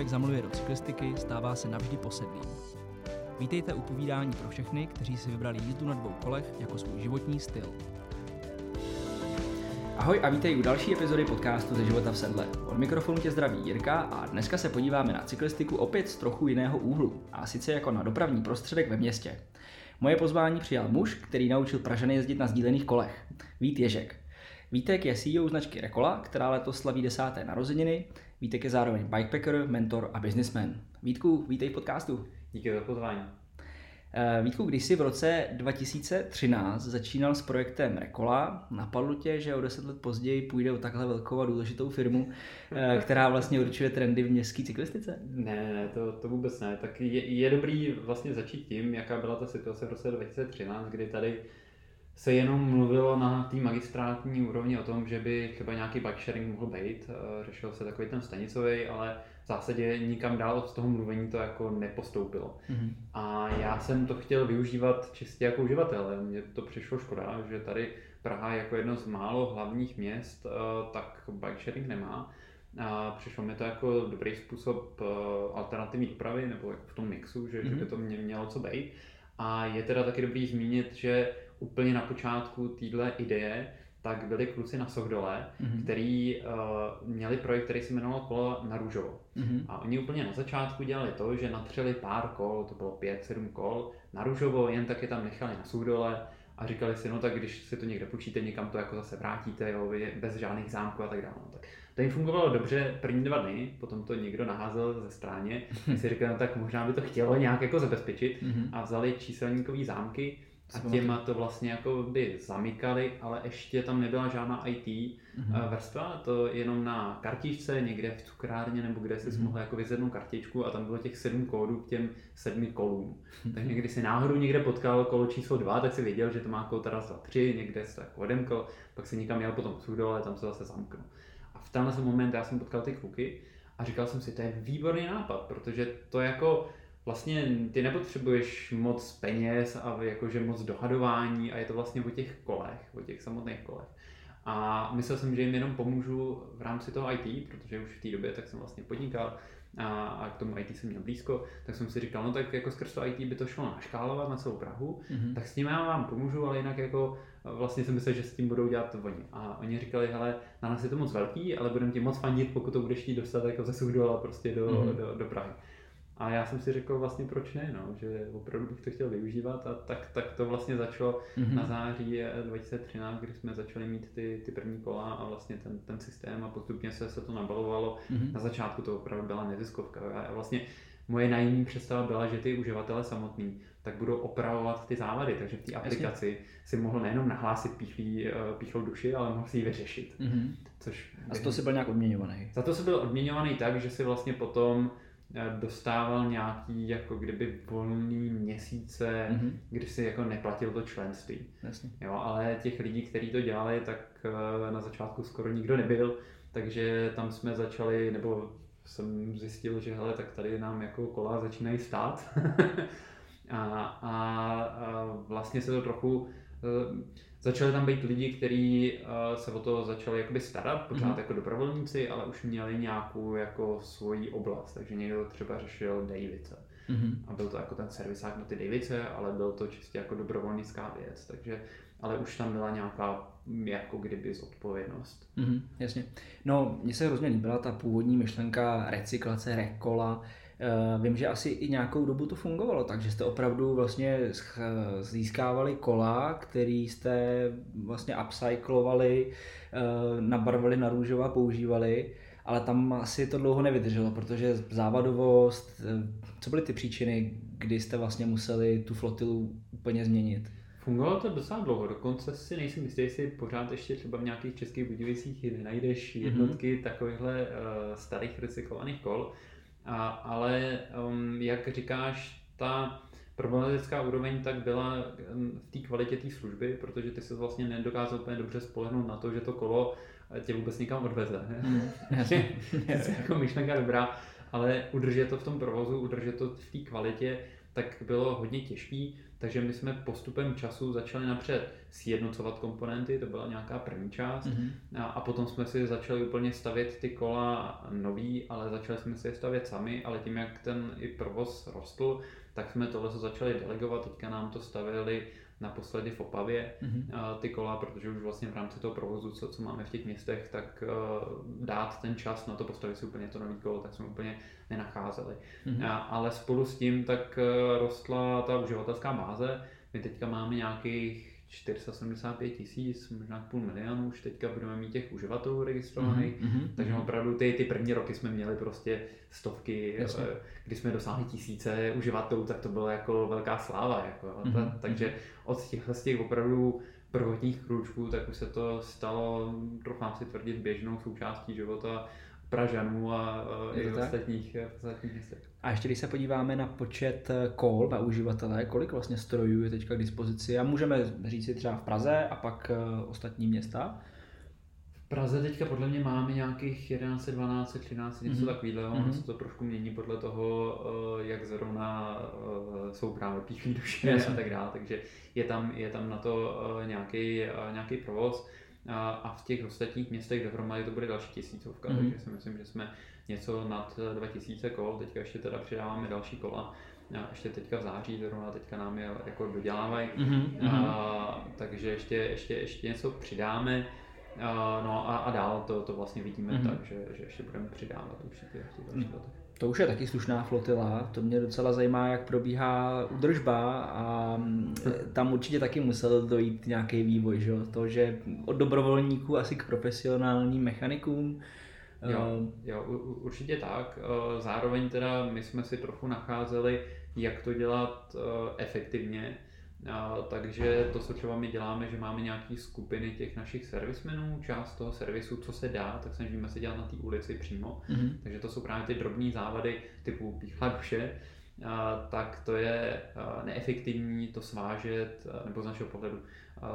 člověk zamluje do cyklistiky, stává se navždy posedlým. Vítejte u povídání pro všechny, kteří si vybrali jízdu na dvou kolech jako svůj životní styl. Ahoj a vítej u další epizody podcastu ze života v sedle. Od mikrofonu tě zdraví Jirka a dneska se podíváme na cyklistiku opět z trochu jiného úhlu, a sice jako na dopravní prostředek ve městě. Moje pozvání přijal muž, který naučil Pražany jezdit na sdílených kolech. Vít Ježek. Vítek je CEO značky Rekola, která letos slaví desáté narozeniny. Vítek je zároveň bikepacker, mentor a businessman. Vítku, vítej v podcastu. Díky za pozvání. Eh, Vítku, když jsi v roce 2013 začínal s projektem Rekola, napadlo tě, že o deset let později půjde o takhle velkou a důležitou firmu, eh, která vlastně určuje trendy v městské cyklistice? Ne, ne, to, to vůbec ne. Tak je, je dobrý vlastně začít tím, jaká byla ta situace v roce 2013, kdy tady se jenom mluvilo na té magistrátní úrovni o tom, že by třeba nějaký bike sharing mohl být. Eh, řešil se takový ten stanicový, ale v zásadě nikam dál od toho mluvení to jako nepostoupilo. Mm-hmm. A já jsem to chtěl využívat čistě jako uživatel. Mně to přišlo škoda, že tady Praha jako jedno z málo hlavních měst, eh, tak bike sharing nemá. A přišlo mi to jako dobrý způsob eh, alternativní dopravy, nebo jako v tom mixu, že, mm-hmm. že by mhm. to mě mělo co být. A je teda taky dobrý zmínit, že úplně na počátku téhle ideje, tak byli kluci na Sohdole, mm-hmm. který uh, měli projekt, který se jmenoval Kolo na růžovo. Mm-hmm. A oni úplně na začátku dělali to, že natřeli pár kol, to bylo 5-7 kol, na růžovo, jen tak je tam nechali na Sohdole a říkali si, no tak když si to někde počíte, někam to jako zase vrátíte, jo, bez žádných zámků a tak dále. No, tak to jim fungovalo dobře první dva dny, potom to někdo naházel ze stráně, si říkali, no tak možná by to chtělo nějak jako zabezpečit mm-hmm. a vzali číselníkové zámky a těma to vlastně jako by zamykali, ale ještě tam nebyla žádná IT mm-hmm. vrstva, to jenom na kartičce někde v cukrárně nebo kde si mm-hmm. mohl jako vyzvednout kartičku a tam bylo těch sedm kódů k těm sedmi kolům. Mm-hmm. Takže když si náhodou někde potkal kolo číslo dva, tak si věděl, že to má kód raz, dva, tři, někde se tak odemkl, pak si někam jel potom sudole, tam se zase zamknul. A v tenhle moment já jsem potkal ty kluky a říkal jsem si, to je výborný nápad, protože to jako vlastně ty nepotřebuješ moc peněz a jakože moc dohadování a je to vlastně o těch kolech, o těch samotných kolech. A myslel jsem, že jim jenom pomůžu v rámci toho IT, protože už v té době tak jsem vlastně podnikal a, a k tomu IT jsem měl blízko, tak jsem si říkal, no tak jako skrz to IT by to šlo naškálovat na celou Prahu, mm-hmm. tak s tím já vám pomůžu, ale jinak jako vlastně jsem myslel, že s tím budou dělat oni. A oni říkali, hele, na nás je to moc velký, ale budeme ti moc fandit, pokud to budeš chtít dostat jako ze Suchdola prostě do, mm-hmm. do, do Prahy. A já jsem si řekl vlastně proč ne, no, že opravdu bych to chtěl využívat a tak, tak to vlastně začalo mm-hmm. na září 2013, kdy jsme začali mít ty, ty první kola a vlastně ten, ten systém a postupně se, se to nabalovalo. Mm-hmm. Na začátku to opravdu byla neziskovka a vlastně moje naivní představa byla, že ty uživatele samotný tak budou opravovat ty závady, takže v té aplikaci si mohl nejenom nahlásit píchlý, eh, píchlou duši, ale mohl si ji vyřešit. Mm-hmm. Což a za to si byl nějak odměňovaný? Za to si byl odměňovaný tak, že si vlastně potom dostával nějaký jako kdyby volný měsíce, mm-hmm. kdy si jako neplatil to členství. Jasně. Jo, ale těch lidí, kteří to dělali, tak eh, na začátku skoro nikdo nebyl, takže tam jsme začali, nebo jsem zjistil, že hele, tak tady nám jako kola začínají stát. a, a, a vlastně se to trochu eh, Začali tam být lidi, kteří uh, se o to začali jakoby starat, pořád mm-hmm. jako dobrovolníci, ale už měli nějakou jako svoji oblast, takže někdo třeba řešil Davice. Mm-hmm. A byl to jako ten servisák na ty Davice, ale byl to čistě jako dobrovolnická věc, takže ale už tam byla nějaká jako kdyby zodpovědnost. Mm-hmm, jasně. No, mně se hrozně líbila ta původní myšlenka recyklace, rekola, vím, že asi i nějakou dobu to fungovalo, takže jste opravdu vlastně získávali kola, který jste vlastně upcyclovali, eh, nabarvili na růžová, používali, ale tam asi to dlouho nevydrželo, protože závadovost, eh, co byly ty příčiny, kdy jste vlastně museli tu flotilu úplně změnit? Fungovalo to docela dlouho, dokonce si nejsem jistý, jestli pořád ještě třeba v nějakých českých Budějovicích najdeš mhm. jednotky mm-hmm. takovýchhle uh, starých recyklovaných kol. A, ale um, jak říkáš, ta problematická úroveň tak byla um, v té kvalitě té služby, protože ty se vlastně nedokázal úplně dobře spolehnout na to, že to kolo eh, tě vůbec někam odveze. Mm, je jako myšlenka dobrá, ale udržet to v tom provozu, udržet to v té kvalitě, tak bylo hodně těžký, takže my jsme postupem času začali napřed sjednocovat komponenty, to byla nějaká první část, mm-hmm. a, a potom jsme si začali úplně stavět ty kola nový, ale začali jsme si je stavět sami, ale tím, jak ten i provoz rostl, tak jsme tohle začali delegovat, teďka nám to stavili naposledy v Opavě mm-hmm. ty kola, protože už vlastně v rámci toho provozu, co, co máme v těch městech, tak uh, dát ten čas na to postavit si úplně to nový kolo, tak jsme úplně nenacházeli. Mm-hmm. A, ale spolu s tím tak uh, rostla ta uživatelská báze. My teďka máme nějakých 475 tisíc, možná půl milionu, už teďka budeme mít těch uživatelů registrovaných, mm-hmm, takže opravdu ty, ty první roky jsme měli prostě stovky, Jasně. Eh, když jsme dosáhli tisíce uživatelů, tak to byla jako velká sláva, jako, mm-hmm. ta, takže od těchto z těch opravdu prvotních krůčků, tak už se to stalo, troufám si tvrdit, běžnou součástí života Pražanů a i ostatních, ostatních městech. A ještě když se podíváme na počet eh, kol na uživatele, kolik vlastně strojů je teďka k dispozici a můžeme říct si třeba v Praze a pak eh, ostatní města? V Praze teďka podle mě máme nějakých 11, 12, 13, něco mm-hmm. takového, mm-hmm. se to trošku mění podle toho, eh, jak zrovna jsou právě píchlí duše a tak dále, takže je tam, je tam na to nějaký, nějaký provoz a v těch ostatních městech dohromady to bude další tisícovka, mm-hmm. takže si myslím, že jsme něco nad 2000 kol, teďka ještě teda přidáváme další kola, a ještě teďka v září, zrovna teďka nám je jako dodělávají, mm-hmm. a, takže ještě, ještě, ještě něco přidáme, a, no a, a dál to, to vlastně vidíme mm-hmm. tak, že, že ještě budeme přidávat určitě v těch letech. To už je taky slušná flotila, to mě docela zajímá, jak probíhá udržba a mm, tam určitě taky musel dojít nějaký vývoj, že? to, že od dobrovolníků asi k profesionálním mechanikům. Jo, eh, jo, určitě tak. Eh, zároveň teda my jsme si trochu nacházeli, jak to dělat eh, efektivně, takže to, co třeba my děláme, že máme nějaké skupiny těch našich servismenů, část toho servisu, co se dá, tak snažíme se dělat na té ulici přímo. Mm-hmm. Takže to jsou právě ty drobné závady typu píchla duše, tak to je neefektivní to svážet, nebo z našeho pohledu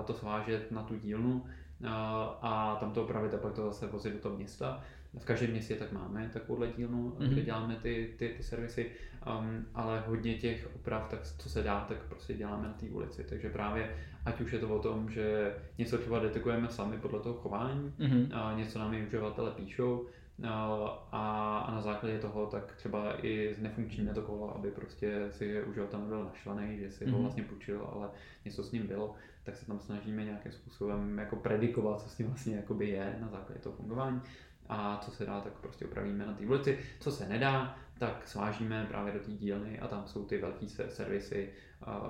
to svážet na tu dílnu a, a tam to opravit a pak to zase vozit do toho města v každém městě tak máme takovouhle dílnu, mm-hmm. kde děláme ty, ty, ty servisy, um, ale hodně těch oprav, tak co se dá, tak prostě děláme na té ulici. Takže právě ať už je to o tom, že něco třeba detekujeme sami podle toho chování, mm-hmm. a něco nám i uživatele píšou, a, a na základě toho tak třeba i znefunkčíme to kolo, aby prostě si uživatel nebyl naštvaný, že si mm-hmm. ho mhm. vlastně půjčil, ale něco s ním bylo, tak se tam snažíme nějakým způsobem jako predikovat, co s tím vlastně jakoby je na základě toho fungování a co se dá, tak prostě opravíme na té ulici. Co se nedá, tak svážíme právě do té dílny a tam jsou ty velké servisy,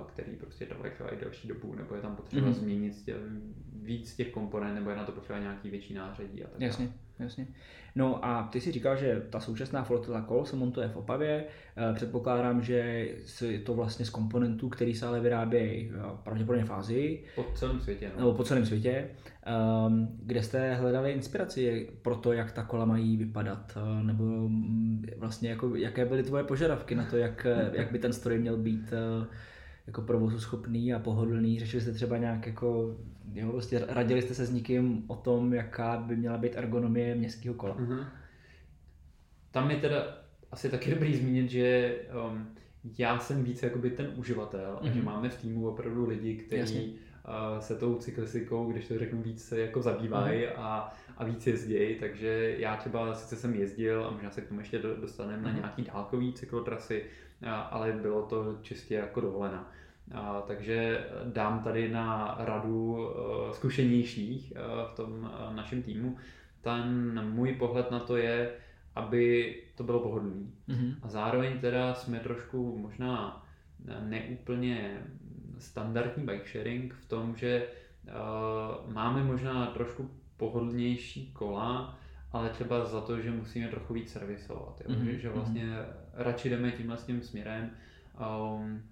které prostě dávají další dobu, nebo je tam potřeba mm-hmm. změnit tě, víc těch komponent, nebo je na to potřeba nějaký větší nářadí a tak Jasně, jasně. No a ty si říkal, že ta současná flotila kol se montuje v Opavě. Eh, předpokládám, že je to vlastně z komponentů, který se ale vyrábějí eh, pravděpodobně v Ázii. Po celém světě. No. Nebo po celém světě. Ehm, kde jste hledali inspiraci pro to, jak ta kola mají vypadat? Eh, nebo mm, vlastně jako, jaké byly tvoje požadavky na to, jak, jak by ten stroj měl být jako provozu schopný a pohodlný? Řešili jste třeba nějak jako, jo, prostě radili jste se s někým o tom, jaká by měla být ergonomie městského kola? Uh-huh. Tam je teda asi taky dobrý zmínit, že um, já jsem víc jakoby ten uživatel uh-huh. a že mhm. máme v týmu opravdu lidi, kteří uh, se tou cyklistikou, když to řeknu víc, jako zabývají uh-huh. a, a víc jezdí, takže já třeba sice jsem jezdil a možná se k tomu ještě dostaneme uh-huh. na nějaký dálkový cyklotrasy, ale bylo to čistě jako dovolena. A, takže dám tady na radu uh, zkušenějších uh, v tom uh, našem týmu. Ten můj pohled na to je, aby to bylo pohodlný. Mm-hmm. A zároveň teda jsme trošku možná neúplně standardní bike sharing v tom, že uh, máme možná trošku pohodlnější kola, ale třeba za to, že musíme trochu víc servisovat. Jo? Mm-hmm. Že, vlastně mm-hmm. radši jdeme tímhle tím směrem. Um,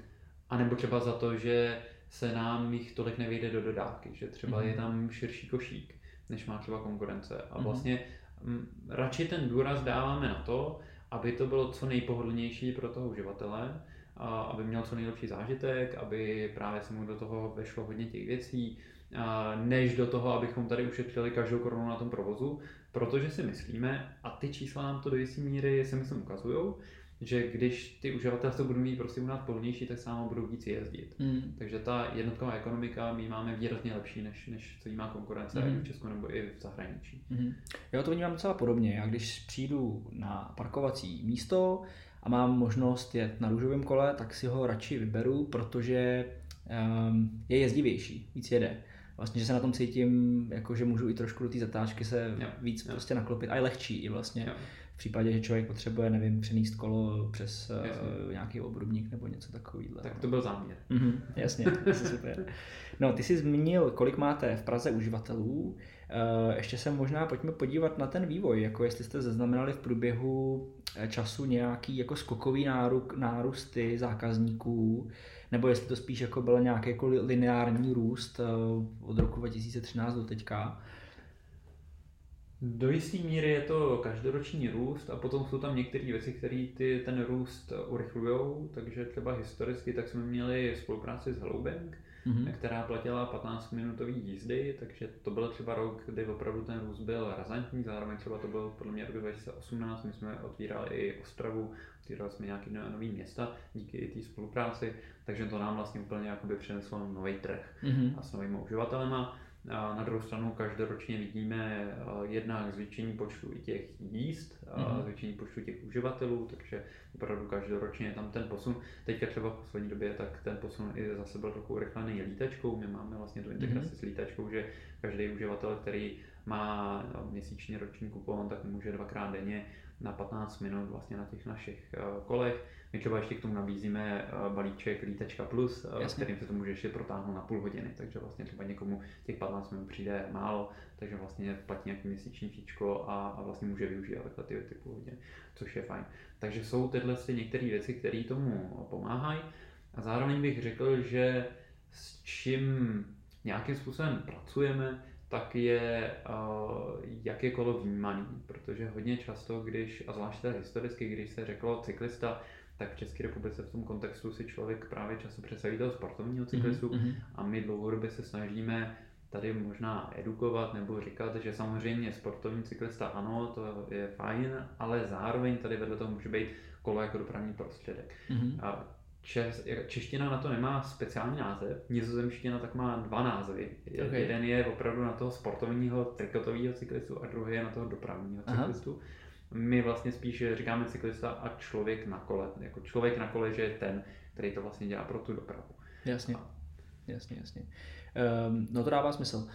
a nebo třeba za to, že se nám jich tolik nevyjde do dodávky, že třeba mm-hmm. je tam širší košík, než má třeba konkurence. A mhm. vlastně m, radši ten důraz dáváme na to, aby to bylo co nejpohodlnější pro toho uživatele, a aby měl co nejlepší zážitek, aby právě se mu do toho vešlo hodně těch věcí, a než do toho, abychom tady ušetřili každou korunu na tom provozu, protože si myslíme, a ty čísla nám to do jisté míry se myslím ukazují, že když ty uživatelé to budou mít prostě u nás pohodlnější, tak sama budou víc jezdit. Mm. Takže ta jednotková ekonomika my máme výrazně lepší, než, než co jí má konkurence mm. v Česku nebo i v zahraničí. Mm. Jo, to vnímám docela podobně. Já když přijdu na parkovací místo a mám možnost jet na růžovém kole, tak si ho radši vyberu, protože um, je jezdivější, víc jede vlastně, že se na tom cítím, jako že můžu i trošku do té zatáčky se jo, víc jo. prostě naklopit a je lehčí i vlastně. Jo. V případě, že člověk potřebuje, nevím, přenést kolo přes uh, nějaký obrubník nebo něco takového. Tak to byl záměr. Mm-hmm, jasně, super. No, ty jsi zmínil, kolik máte v Praze uživatelů. Uh, ještě se možná pojďme podívat na ten vývoj, jako jestli jste zaznamenali v průběhu eh, času nějaký jako skokový náruk, nárůsty zákazníků, nebo jestli to spíš jako byl nějaký jako lineární růst eh, od roku 2013 do teďka. Do jisté míry je to každoroční růst a potom jsou tam některé věci, které ty, ten růst urychlují, takže třeba historicky tak jsme měli spolupráci s Hellowbank, mm-hmm. která platila 15 minutové jízdy, takže to byl třeba rok, kdy opravdu ten růst byl razantní, zároveň třeba to byl podle mě rok 2018, my jsme otvírali i Ostravu, otvírali jsme nějaké nové města díky té spolupráci, takže to nám vlastně úplně jakoby přineslo nový trh mm-hmm. a s novými uživatelema. A na druhou stranu každoročně vidíme jednak zvětšení počtu i těch jízd, mm-hmm. zvětšení počtu těch uživatelů, takže opravdu každoročně je tam ten posun. Teďka třeba v poslední době tak ten posun i zase byl trochu urychlený lítačkou. My máme vlastně tu integraci mm-hmm. s lítačkou, že každý uživatel, který má měsíční roční kupon, tak může dvakrát denně na 15 minut vlastně na těch našich kolech my třeba ještě k tomu nabízíme eh, balíček Lítečka Plus, eh, Jasně. s kterým se to může ještě protáhnout na půl hodiny, takže vlastně třeba někomu těch 15 minut přijde málo, takže vlastně platí nějaký měsíční fíčko a, a vlastně může využívat takhle ty, ty půl hodiny, což je fajn. Takže jsou tyhle některé věci, které tomu pomáhají a zároveň bych řekl, že s čím nějakým způsobem pracujeme, tak je uh, jak je kolo vnímaný, protože hodně často, když, a zvláště historicky, když se řeklo cyklista, tak v České republice v tom kontextu si člověk právě často představí toho sportovního cyklistu mm-hmm. a my dlouhodobě se snažíme tady možná edukovat nebo říkat, že samozřejmě sportovní cyklista ano, to je fajn, ale zároveň tady vedle toho může být kolo jako dopravní prostředek. Mm-hmm. A Čes, čeština na to nemá speciální název, nizozemština tak má dva názvy. Okay. Jeden je opravdu na toho sportovního trikotového cyklistu a druhý je na toho dopravního cyklistu. Aha my vlastně spíš říkáme cyklista a člověk na kole. Jako člověk na kole, že je ten, který to vlastně dělá pro tu dopravu. Jasně. A... Jasně, jasně. Um, no to dává smysl.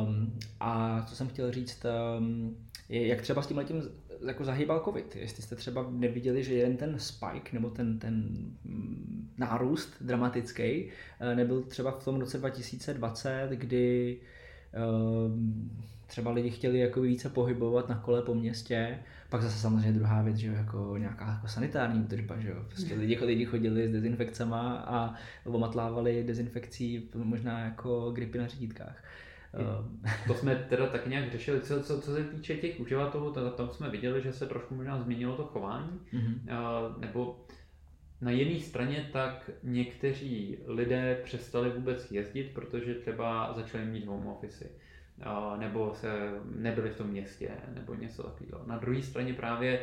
Um, a co jsem chtěl říct, um, je, jak třeba s tím letím jako zahýbal covid. Jestli jste třeba neviděli, že jen ten spike nebo ten, ten mm, nárůst dramatický eh, nebyl třeba v tom roce 2020, kdy um, třeba lidi chtěli jako více pohybovat na kole po městě pak zase samozřejmě druhá věc, že jako nějaká jako sanitární údržba, že jo. Prostě lidi, lidi chodili s dezinfekcema a omatlávali dezinfekcí možná jako gripy na řídítkách. To jsme teda tak nějak řešili. Co, co, co se týče těch uživatelů, to, tam jsme viděli, že se trošku možná změnilo to chování, mm-hmm. nebo na jedné straně tak někteří lidé přestali vůbec jezdit, protože třeba začali mít home office nebo se nebyli v tom městě, nebo něco takového. Na druhé straně právě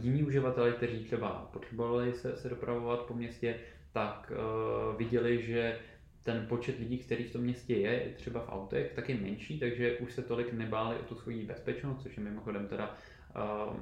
jiní uživatelé, kteří třeba potřebovali se, se dopravovat po městě, tak uh, viděli, že ten počet lidí, který v tom městě je, třeba v autech, tak je menší, takže už se tolik nebáli o tu svoji bezpečnost, což je mimochodem teda uh,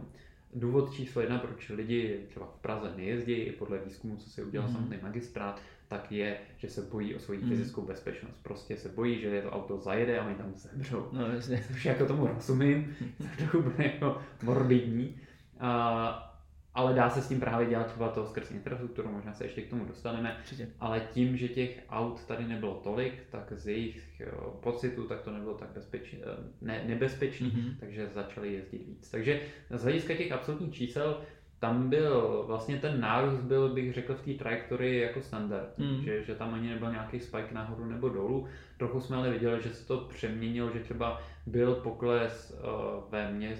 důvod číslo jedna, proč lidi třeba v Praze nejezdí, i podle výzkumu, co se udělal mm-hmm. samotný magistrát, tak je, že se bojí o svoji mm. fyzickou bezpečnost. Prostě se bojí, že to auto zajede a oni tam zemřou. No, jasně. Což jako tomu rozumím, to trochu bude jako morbidní. A, ale dá se s tím právě dělat třeba to skrz infrastrukturu, možná se ještě k tomu dostaneme. Určitě. Ale tím, že těch aut tady nebylo tolik, tak z jejich jo, pocitu tak to nebylo tak bezpečný, ne, nebezpečný, mm-hmm. takže začali jezdit víc. Takže z hlediska těch absolutních čísel tam byl vlastně ten nárůst byl, bych řekl, v té trajektorii jako standard, mm. že, že tam ani nebyl nějaký spike nahoru nebo dolů. Trochu jsme ale viděli, že se to přeměnilo, že třeba byl pokles uh, ve mě,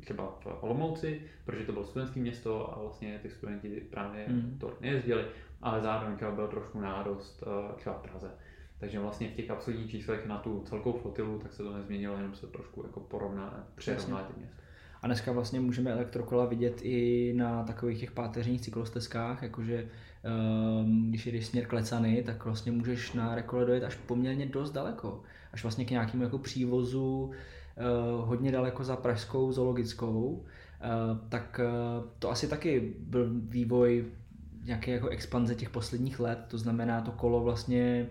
třeba v Olomouci, protože to bylo studentské město a vlastně ty studenti právě mm. to nejezdili, ale zároveň třeba byl trošku nárůst uh, třeba v Praze. Takže vlastně v těch absolutních číslech na tu celkovou flotilu tak se to nezměnilo, jenom se trošku jako porovná, přerovná ty města. A dneska vlastně můžeme elektrokola vidět i na takových těch páteřních cyklostezkách, jakože um, když jdeš směr Klecany, tak vlastně můžeš na rekole dojet až poměrně dost daleko. Až vlastně k nějakému jako přívozu uh, hodně daleko za pražskou zoologickou. Uh, tak uh, to asi taky byl vývoj nějaké jako expanze těch posledních let, to znamená to kolo vlastně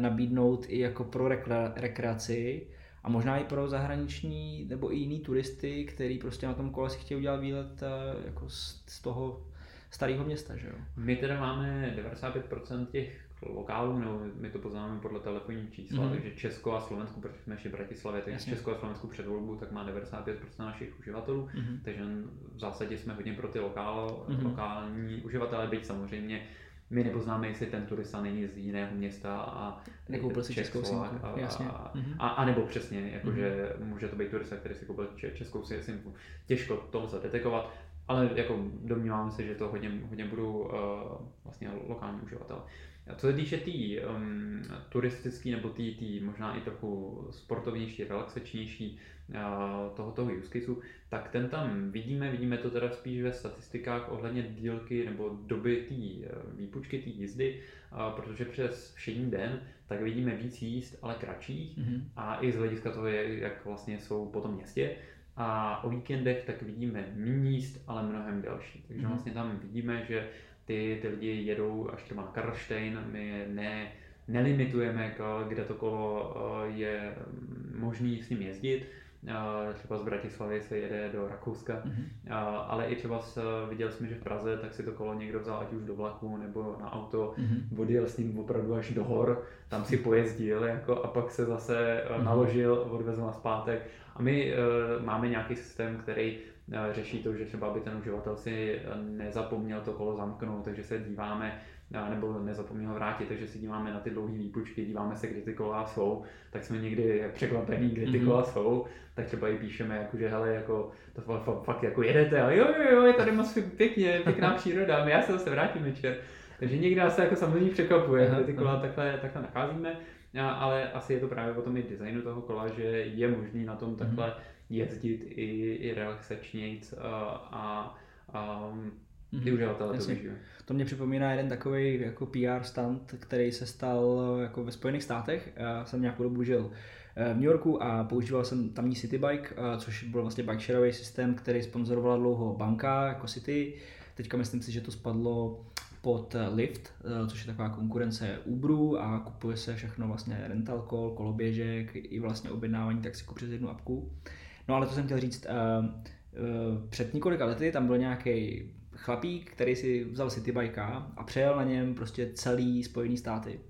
nabídnout i jako pro rekreaci, a možná i pro zahraniční nebo i jiný turisty, který prostě na tom kole si chtějí udělat výlet eh, jako z toho starého města, že jo? My teda máme 95% těch lokálů, nebo my to poznáme podle telefonní čísla, mm-hmm. takže Česko a Slovensko, protože jsme ještě v Bratislavě, takže Jasně. Česko a Slovensko před volbou, tak má 95% našich uživatelů, mm-hmm. takže v zásadě jsme hodně pro ty lokál, mm-hmm. lokální uživatele, byť samozřejmě my nepoznáme, jestli ten turista není z jiného města a nekoupil si českou simku, a, jasně. A, mhm. a, a, nebo přesně, jakože mm-hmm. může to být turista, který si koupil českou simku. Těžko to lze detekovat, ale jako domnívám se, že to hodně, hodně budou uh, vlastně lokální uživatel. A co se týče té tý, um, turistické nebo té tý, možná i trochu sportovnější, relaxačnější uh, tohoto use caseu, tak ten tam vidíme, vidíme to teda spíš ve statistikách ohledně dílky nebo doby té uh, výpučky, té jízdy, uh, protože přes všední den tak vidíme víc jízd, ale kratších mm-hmm. a i z hlediska toho, jak vlastně jsou po tom městě, a o víkendech tak vidíme méně jízd, ale mnohem delší. Takže mm-hmm. vlastně tam vidíme, že ty, ty lidi jedou až třeba na Karlštejn, my ne, nelimitujeme, kde to kolo eh, je možný s ním jezdit, eh, třeba z Bratislavy se jede do Rakouska, mm-hmm. ale i třeba s, viděli jsme, že v Praze, tak si to kolo někdo vzal ať už do vlaku nebo na auto, mm-hmm. odjel s ním opravdu až do hor, tam si pojezdil jako, a pak se zase mm-hmm. naložil, odvezl na zpátek. A my máme nějaký systém, který řeší to, že třeba aby ten uživatel si eh, nezapomněl to kolo zamknout, takže se díváme, eh, nebo nezapomněl vrátit, takže si díváme na ty dlouhé výpučky, díváme se, kdy ty kola jsou, tak jsme někdy překvapení, kdy ty mhm. kola jsou, tak třeba i píšeme, jako, že hele, jako, to fakt, fakt jako jedete, ale jo, jo, jo, je tady moc pěkně, pěkná příroda, my já se zase vrátím večer. Takže někdy nás se jako samozřejmě překvapuje, že ty kola takhle, takhle nacházíme, ale asi je to právě o tom i designu toho kola, že je možný na tom takhle mm-hmm jezdit i, i relaxačnějc a, a, a ty uživatelé to využívají. To mě připomíná jeden takový jako PR stunt, který se stal jako ve Spojených státech. Já jsem nějakou dobu žil eh, v New Yorku a používal jsem tamní City Bike, eh, což byl vlastně bike shareový systém, který sponzorovala dlouho banka jako City. Teďka myslím si, že to spadlo pod Lyft, eh, což je taková konkurence Uberu a kupuje se všechno vlastně rental call, koloběžek i vlastně objednávání taxiku přes jednu apku. No ale to jsem chtěl říct, uh, uh, před několika lety tam byl nějaký chlapík, který si vzal bike a přejel na něm prostě celý Spojený státy.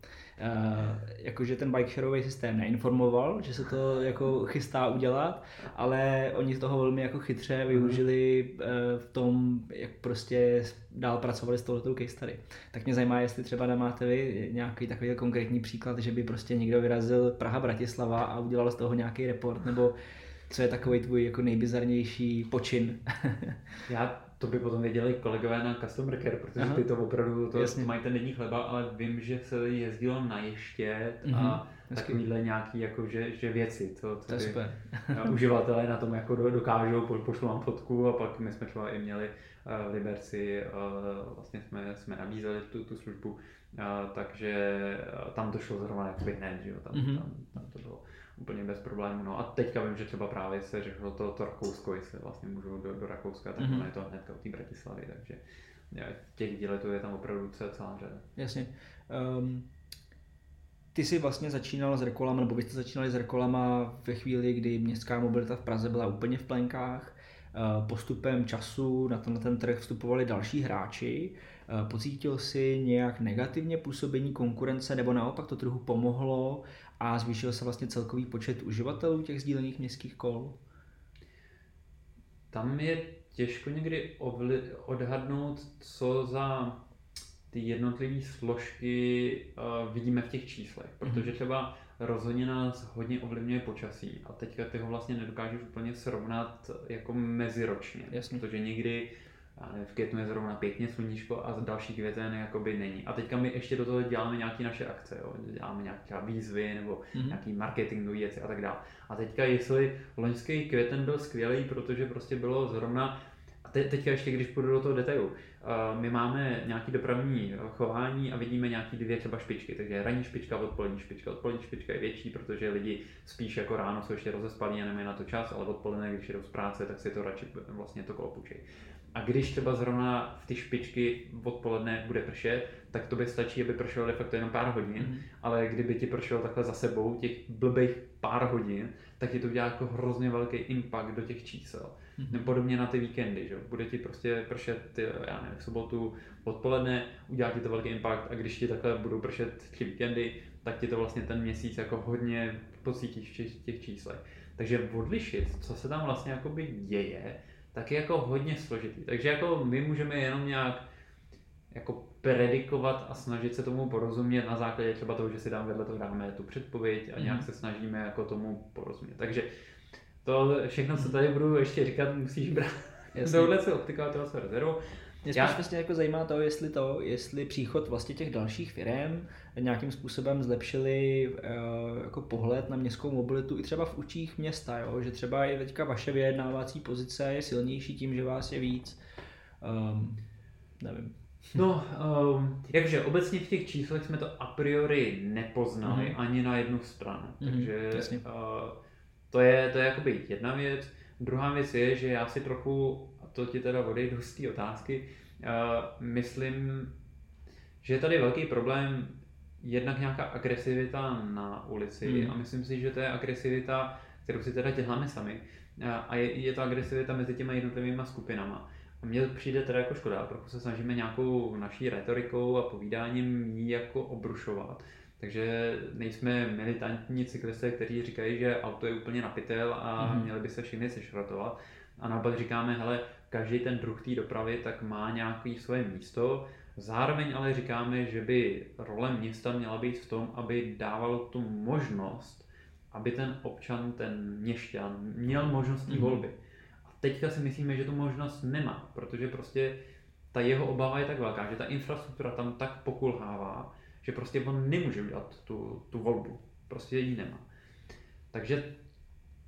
Uh, jakože ten bike shareový systém neinformoval, že se to jako chystá udělat, ale oni z toho velmi jako chytře využili uh, v tom, jak prostě dál pracovali s touhletou case study. Tak mě zajímá, jestli třeba nemáte vy nějaký takový konkrétní příklad, že by prostě někdo vyrazil Praha-Bratislava a udělal z toho nějaký report, nebo co je takový tvůj jako nejbizarnější počin? Já to by potom věděli kolegové na Customer Care, protože Aha. ty to opravdu to Jasně. mají ten denní chleba, ale vím, že se jezdilo na ještě mm-hmm. a mhm. takovýhle nějaký jako, že, že věci, to, to, to je super. uživatelé na tom jako dokážou, po, pošlu vám fotku a pak my jsme třeba i měli uh, Liberci, uh, vlastně jsme, jsme nabízeli tu, tu službu, uh, takže tam to šlo zrovna jakoby hned, že jo, tam, mm-hmm. tam, tam to bylo úplně bez problémů. No a teďka vím, že třeba právě se řešilo to, to Rakousko, jestli vlastně můžou do, do Rakouska, tak mm-hmm. je to hnedka u té Bratislavy, takže těch díletů je tam opravdu celá řada. Jasně. Um, ty jsi vlastně začínal s rekolama, nebo vy jste začínali s rekolama ve chvíli, kdy městská mobilita v Praze byla úplně v plenkách. Postupem času na ten, ten trh vstupovali další hráči. Pocítil si nějak negativně působení konkurence, nebo naopak to trhu pomohlo a zvýšil se vlastně celkový počet uživatelů těch sdílených městských kol? Tam je těžko někdy odhadnout, co za ty jednotlivé složky uh, vidíme v těch číslech, mhm. protože třeba rozhodně nás hodně ovlivňuje počasí a teďka ty ho vlastně nedokážeš úplně srovnat jako meziročně, Jasně. protože někdy nevím, v květnu je zrovna pěkně sluníčko a další květen jakoby není. A teďka my ještě do toho děláme nějaké naše akce, jo? děláme nějaké výzvy nebo mm-hmm. nějaký marketingové věci a tak dále. A teďka jestli loňský květen byl skvělý, protože prostě bylo zrovna a te, teďka ještě, když půjdu do toho detailu, uh, my máme nějaký dopravní chování a vidíme nějaký dvě třeba špičky, takže ranní špička, odpolední špička. Odpolední špička je větší, protože lidi spíš jako ráno jsou ještě rozespalí a nemají na to čas, ale odpoledne, když jdou z práce, tak si to radši vlastně to kolo půjčej. A když třeba zrovna v ty špičky odpoledne bude pršet, tak to by stačí, aby pršelo de facto jenom pár hodin, mm. ale kdyby ti pršelo takhle za sebou těch blbých pár hodin, tak ti to udělá jako hrozně velký impact do těch čísel. Mm. Podobně na ty víkendy, že bude ti prostě pršet, já nevím, v sobotu odpoledne, udělá ti to velký impact a když ti takhle budou pršet tři víkendy, tak ti to vlastně ten měsíc jako hodně pocítíš v těch číslech. Takže odlišit, co se tam vlastně jakoby děje, tak je jako hodně složitý. Takže jako my můžeme jenom nějak jako predikovat a snažit se tomu porozumět na základě třeba toho, že si dám vedle toho dáme tu předpověď a nějak mm. se snažíme jako tomu porozumět. Takže to všechno, co tady budu ještě říkat, musíš brát touhle se optika toho se rezervu. Mě spíš Já... vlastně jako zajímá to, jestli to, jestli příchod vlastně těch dalších firm nějakým způsobem zlepšili uh, jako pohled na městskou mobilitu i třeba v učích města, jo? že třeba je teďka vaše vyjednávací pozice je silnější tím, že vás je víc. Um, nevím. No, um, jakže obecně v těch číslech jsme to a priori nepoznali mm-hmm. ani na jednu stranu, mm-hmm, takže uh, to je, to je jakoby jedna věc. Druhá věc je, že já si trochu to ti teda odejdu z té otázky. Myslím, že je tady velký problém jednak nějaká agresivita na ulici hmm. a myslím si, že to je agresivita, kterou si teda děláme sami a je, je to agresivita mezi těma jednotlivými skupinama. A mně přijde teda jako škoda, protože se snažíme nějakou naší retorikou a povídáním ji jako obrušovat. Takže nejsme militantní cyklisté, kteří říkají, že auto je úplně napitel a mm. měli by se všichni sešrotovat. A naopak říkáme, hele, každý ten druh té dopravy tak má nějaké svoje místo. Zároveň ale říkáme, že by role města měla být v tom, aby dávalo tu možnost, aby ten občan, ten měšťan měl možnost té mm. volby. A teďka si myslíme, že tu možnost nemá, protože prostě ta jeho obava je tak velká, že ta infrastruktura tam tak pokulhává, že prostě on nemůže udělat tu, tu volbu. Prostě ji nemá. Takže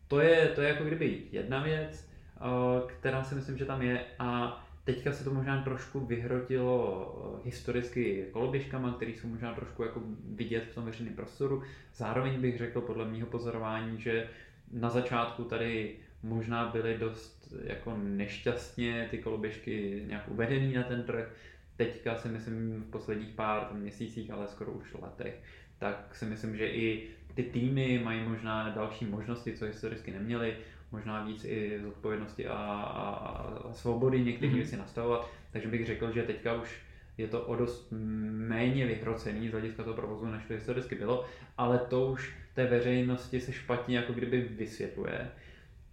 to je, to je jako kdyby jedna věc. Eh, která si myslím, že tam je a teďka se to možná trošku vyhrotilo eh, historicky koloběžkama, které jsou možná trošku jako vidět v tom veřejném prostoru. Zároveň bych řekl podle mého pozorování, že na začátku tady možná byly dost jako nešťastně ty koloběžky nějak uvedený na ten trh. Teďka si myslím v posledních pár měsících, ale skoro už letech, tak si myslím, že i ty týmy mají možná další možnosti, co historicky neměli možná víc i zodpovědnosti a, a, a svobody některé mm-hmm. věci nastavovat. Takže bych řekl, že teďka už je to o dost méně vyhrocený z hlediska toho provozu, než to historicky bylo, ale to už té veřejnosti se špatně jako kdyby vysvětluje.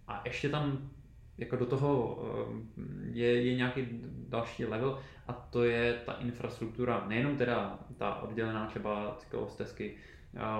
A ještě tam jako do toho eh, je, je nějaký další level a to je ta infrastruktura, nejenom teda ta oddělená třeba cyklostezky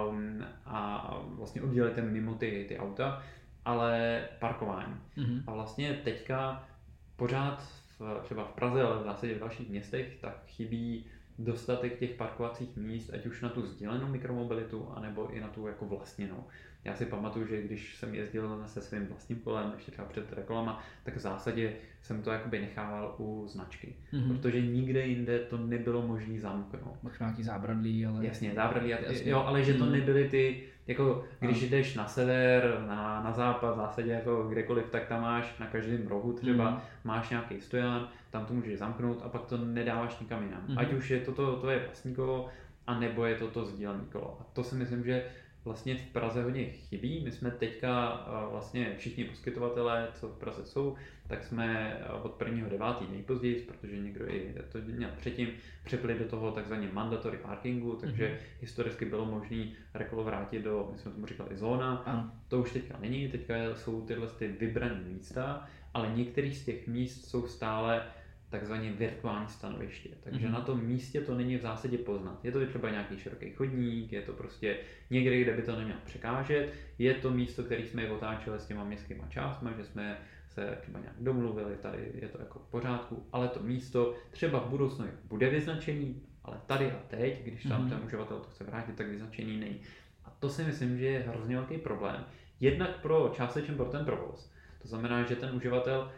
um, a vlastně oddělit mimo ty, ty auta, ale parkování. Mm-hmm. A vlastně teďka pořád v, třeba v Praze, ale v zásadě v dalších městech, tak chybí dostatek těch parkovacích míst, ať už na tu sdílenou mikromobilitu, anebo i na tu jako vlastněnou. Já si pamatuju, že když jsem jezdil se svým vlastním kolem, ještě třeba před rekolama, tak v zásadě jsem to jakoby nechával u značky. Mm-hmm. Protože nikde jinde to nebylo možné zamknout. Možná nějaký zábradlí, ale... Jasně, zábradlí, jasně. jo, ale že to mm. nebyly ty, jako když no. jdeš na sever, na, na západ, v zásadě jako kdekoliv, tak tam máš na každém rohu třeba, mm. máš nějaký stojan, tam to můžeš zamknout a pak to nedáváš nikam jinam. Mm. Ať už je to, to, to je vlastní kolo, a nebo je to to sdílené kolo. A to si myslím, že vlastně v Praze hodně chybí. My jsme teďka vlastně všichni poskytovatelé, co v Praze jsou, tak jsme od prvního devátý nejpozději, protože někdo i to měl předtím, přepli do toho takzvaně mandatory parkingu, takže mm-hmm. historicky bylo možné rekolo vrátit do, my jsme tomu říkali, zóna. Ano. To už teďka není, teďka jsou tyhle ty vybrané místa, ale některý z těch míst jsou stále takzvaně virtuální stanoviště. Takže mm-hmm. na tom místě to není v zásadě poznat. Je to třeba nějaký široký chodník, je to prostě někde, kde by to nemělo překážet. Je to místo, které jsme otáčeli s těma městskými částmi, že jsme se třeba nějak domluvili, tady je to jako v pořádku, ale to místo třeba v budoucnu bude vyznačený, ale tady a teď, když tam mm-hmm. ten uživatel to chce vrátit, tak vyznačení není. A to si myslím, že je hrozně velký problém. Jednak pro částečně pro ten provoz. To znamená, že ten uživatel,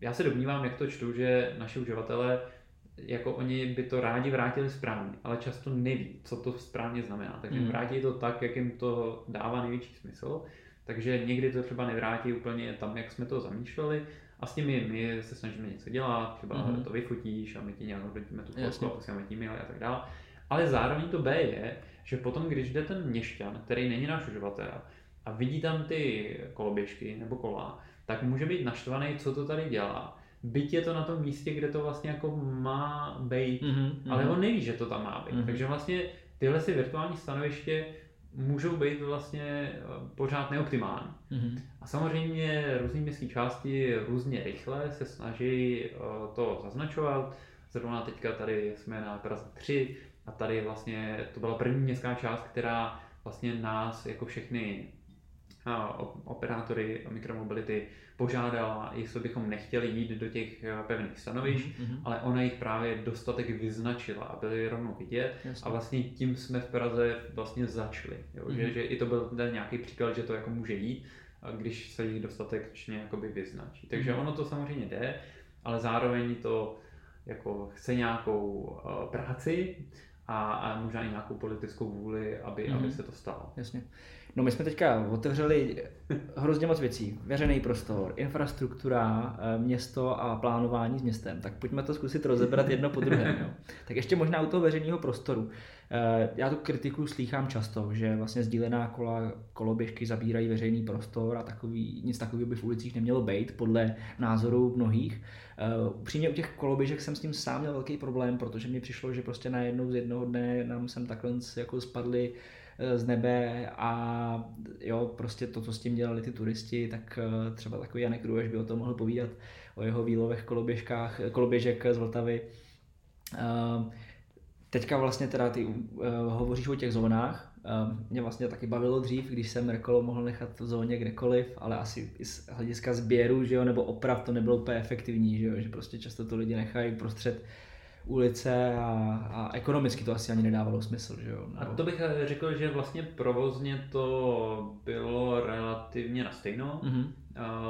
já se domnívám, jak to čtu, že naši uživatelé jako oni by to rádi vrátili správně, ale často neví, co to správně znamená. Takže mm. vrátí to tak, jak jim to dává největší smysl. Takže někdy to třeba nevrátí úplně tam, jak jsme to zamýšleli. A s tím my, se snažíme něco dělat, třeba mm. to vyfotíš a my ti nějak hodnotíme tu fotku a posíláme ti maily a tak dále. Ale zároveň to B je, že potom, když jde ten měšťan, který není náš uživatel, a vidí tam ty koloběžky nebo kola, tak může být naštvaný, co to tady dělá byť je to na tom místě, kde to vlastně jako má být, mm-hmm, ale on neví, že to tam má být. Mm-hmm. Takže vlastně tyhle si virtuální stanoviště můžou být vlastně eh, pořád neoptimální. Mm-hmm. A samozřejmě různé městské části různě rychle se snaží eh, to zaznačovat. Zrovna teďka tady jsme na Praze 3 a tady vlastně to byla první městská část, která vlastně nás jako všechny operátory mikromobility požádala, jestli bychom nechtěli jít do těch eh, pevných stanovišť, mm-hmm. ale ona jich právě dostatek vyznačila a byly rovnou vidět Jasně. a vlastně tím jsme v Praze vlastně začali, jo? Mm-hmm. Že, že i to byl ten nějaký příklad, že to jako může jít, když se jich dostatečně jakoby vyznačí. Takže mm-hmm. ono to samozřejmě jde, ale zároveň to jako chce nějakou uh, práci a, a možná i nějakou politickou vůli, aby, mm-hmm. aby se to stalo. Jasně. No my jsme teďka otevřeli hrozně moc věcí. Veřejný prostor, infrastruktura, eh, město a plánování s městem. Tak pojďme to zkusit rozebrat jedno po druhém. Jo. Tak ještě možná u toho veřejného prostoru. Eh, já tu kritiku slýchám často, že vlastně sdílená kola, koloběžky zabírají veřejný prostor a takový, nic takového by v ulicích nemělo být, podle názoru mnohých. Uh, upřímně u těch koloběžek jsem s tím sám měl velký problém, protože mi přišlo, že prostě najednou z jednoho dne nám sem takhle jako spadly Eh, z nebe a jo, prostě to, co s tím dělali ty turisti, tak eh, třeba takový Janek Rueš by o tom mohl povídat, o jeho výlovech koloběžkách, koloběžek z Vltavy. Eh, teďka vlastně teda ty hovoříš o těch zónách, mě vlastně taky bavilo dřív, když jsem rekolo mohl nechat v zóně kdekoliv, ale asi i z hlediska sběru, že jo, nebo oprav to nebylo úplně efektivní, že jo, že prostě často to lidi nechají prostřed ulice a, a ekonomicky to asi ani nedávalo smysl. Že jo? No. A to bych řekl, že vlastně provozně to bylo relativně na stejno. Mm-hmm.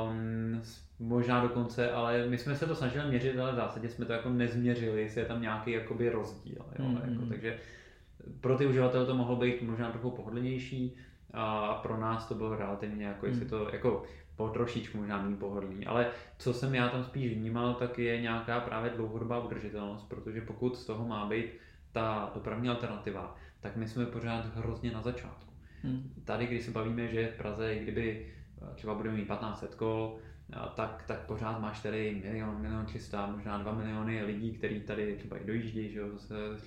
Um, možná dokonce, ale my jsme se to snažili měřit, ale v zásadě jsme to jako nezměřili, jestli je tam nějaký jakoby rozdíl. Jo? Mm-hmm. Jako, takže pro ty uživatele to mohlo být možná trochu pohodlnější a pro nás to bylo relativně jako, jestli mm. to jako po trošičku možná méně pohodlný, ale co jsem já tam spíš vnímal, tak je nějaká právě dlouhodobá udržitelnost, protože pokud z toho má být ta dopravní alternativa, tak my jsme pořád hrozně na začátku. Hmm. Tady, když se bavíme, že v Praze, kdyby eh, třeba budeme mít 1500 kol, eh, tak, tak pořád máš tady milion, milion 300, možná 2 miliony lidí, kteří tady třeba i dojíždějí že jo, z, z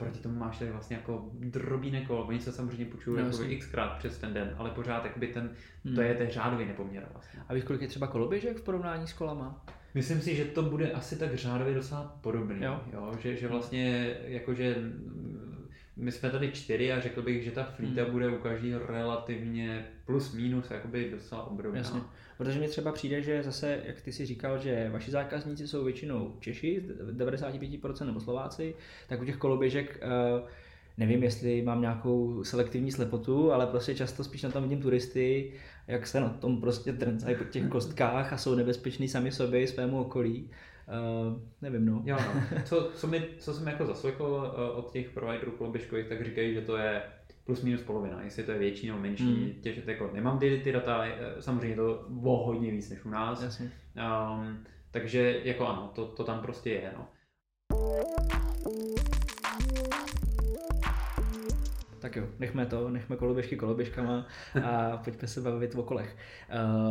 proti tomu máš tady vlastně jako drobínek kol, oni se samozřejmě půjčují no, jako xkrát přes ten den, ale pořád jakoby ten, hmm. to je ten řádový nepoměr vlastně. A víš, kolik je třeba koloběžek v porovnání s kolama? Myslím si, že to bude asi tak řádově docela podobný, jo? Jo, že, že vlastně jakože my jsme tady čtyři a řekl bych, že ta flíta hmm. bude u každého relativně plus minus jakoby docela obrovná. Jasně. Protože mi třeba přijde, že zase, jak ty si říkal, že vaši zákazníci jsou většinou Češi, 95% nebo Slováci, tak u těch koloběžek eh, nevím, jestli mám nějakou selektivní slepotu, ale prostě často spíš na tom vidím turisty, jak se na tom prostě trncají po těch kostkách a jsou nebezpeční sami sobě i svému okolí. Uh, nevím, no. Jo, no. Co, co, mi, co jsem jako zaslechl uh, od těch providerů koloběžkových, tak říkají, že to je plus minus polovina, jestli to je větší nebo menší, mm. těž, jako nemám ty, ty data, eh, samozřejmě to o hodně víc než u nás. Jasně. Um, takže jako ano, to, to tam prostě je. No. Tak jo, nechme to, nechme koloběžky koloběžkama a pojďme se bavit o kolech.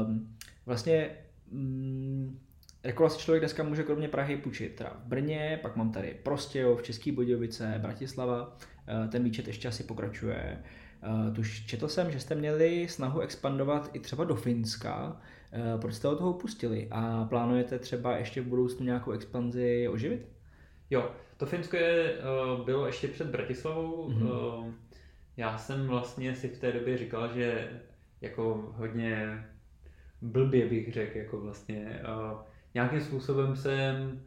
Um, vlastně mm, jako si člověk dneska může kromě Prahy půjčit teda v Brně, pak mám tady Prostějov, Český Budějovice, Bratislava, eh, ten výčet ještě asi pokračuje. Eh, tuž četl jsem, že jste měli snahu expandovat i třeba do Finska. Eh, proč jste od toho upustili a plánujete třeba ještě v budoucnu nějakou expanzi oživit? Jo, to Finsko je, bylo ještě před Bratislavou. Mm-hmm. Já jsem vlastně si v té době říkal, že jako hodně blbě bych řekl, jako vlastně nějakým způsobem jsem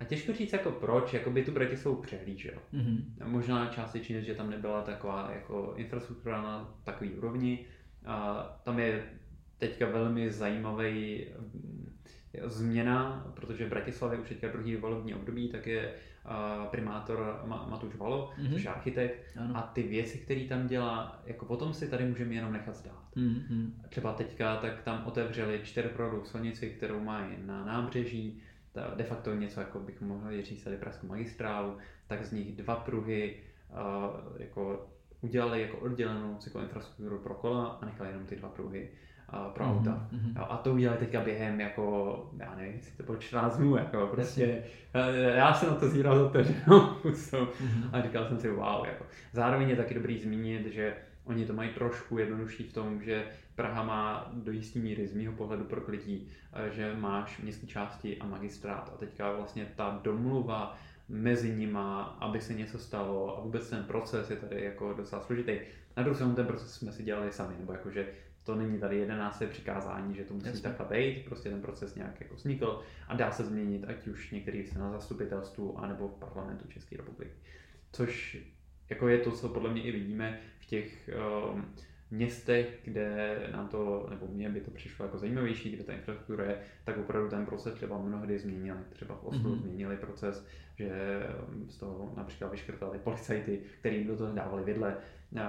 a těžko říct jako proč, jako by tu Bratislavu přehlížel. Mm-hmm. Možná částečně, že tam nebyla taková jako infrastruktura na takový úrovni. A tam je teďka velmi zajímavý změna, protože v Bratislavě už teďka druhý volební období, tak je primátor Matuš Valo, mm-hmm. což je architekt, ano. a ty věci, které tam dělá, jako potom si tady můžeme jenom nechat zdát. Mm-hmm. Třeba teďka, tak tam otevřeli čtyřproudovou silnici, kterou mají na nábřeží, de facto něco, jako bychom mohli říct tady Pražskou magistrálu, tak z nich dva pruhy jako udělali jako oddělenou cykloinfrastrukturu pro kola a nechali jenom ty dva pruhy pro mm-hmm. auta. Mm-hmm. a to udělali teďka během jako, já nevím, jestli to bylo 14 dnů, jako prostě, já jsem na to zíral za to, že no, mm-hmm. a říkal jsem si wow, jako. Zároveň je taky dobrý zmínit, že oni to mají trošku jednodušší v tom, že Praha má do jisté míry z mého pohledu prokletí, že máš městské části a magistrát a teďka vlastně ta domluva mezi nima, aby se něco stalo a vůbec ten proces je tady jako docela složitý. Na druhou stranu ten proces jsme si dělali sami, nebo jakože to není tady jedenácté přikázání, že to musí Jasně. takhle být, prostě ten proces nějak jako vznikl a dá se změnit, ať už některý se na zastupitelstvu, anebo v parlamentu České republiky. Což jako je to, co podle mě i vidíme v těch um, městech, kde nám to, nebo mně by to přišlo jako zajímavější, kde ta infrastruktura je, tak opravdu ten proces třeba mnohdy změnili. Třeba v Oslu mm-hmm. změnili proces, že um, z toho například vyškrtali policajty, kterým do toho dávali vidle a,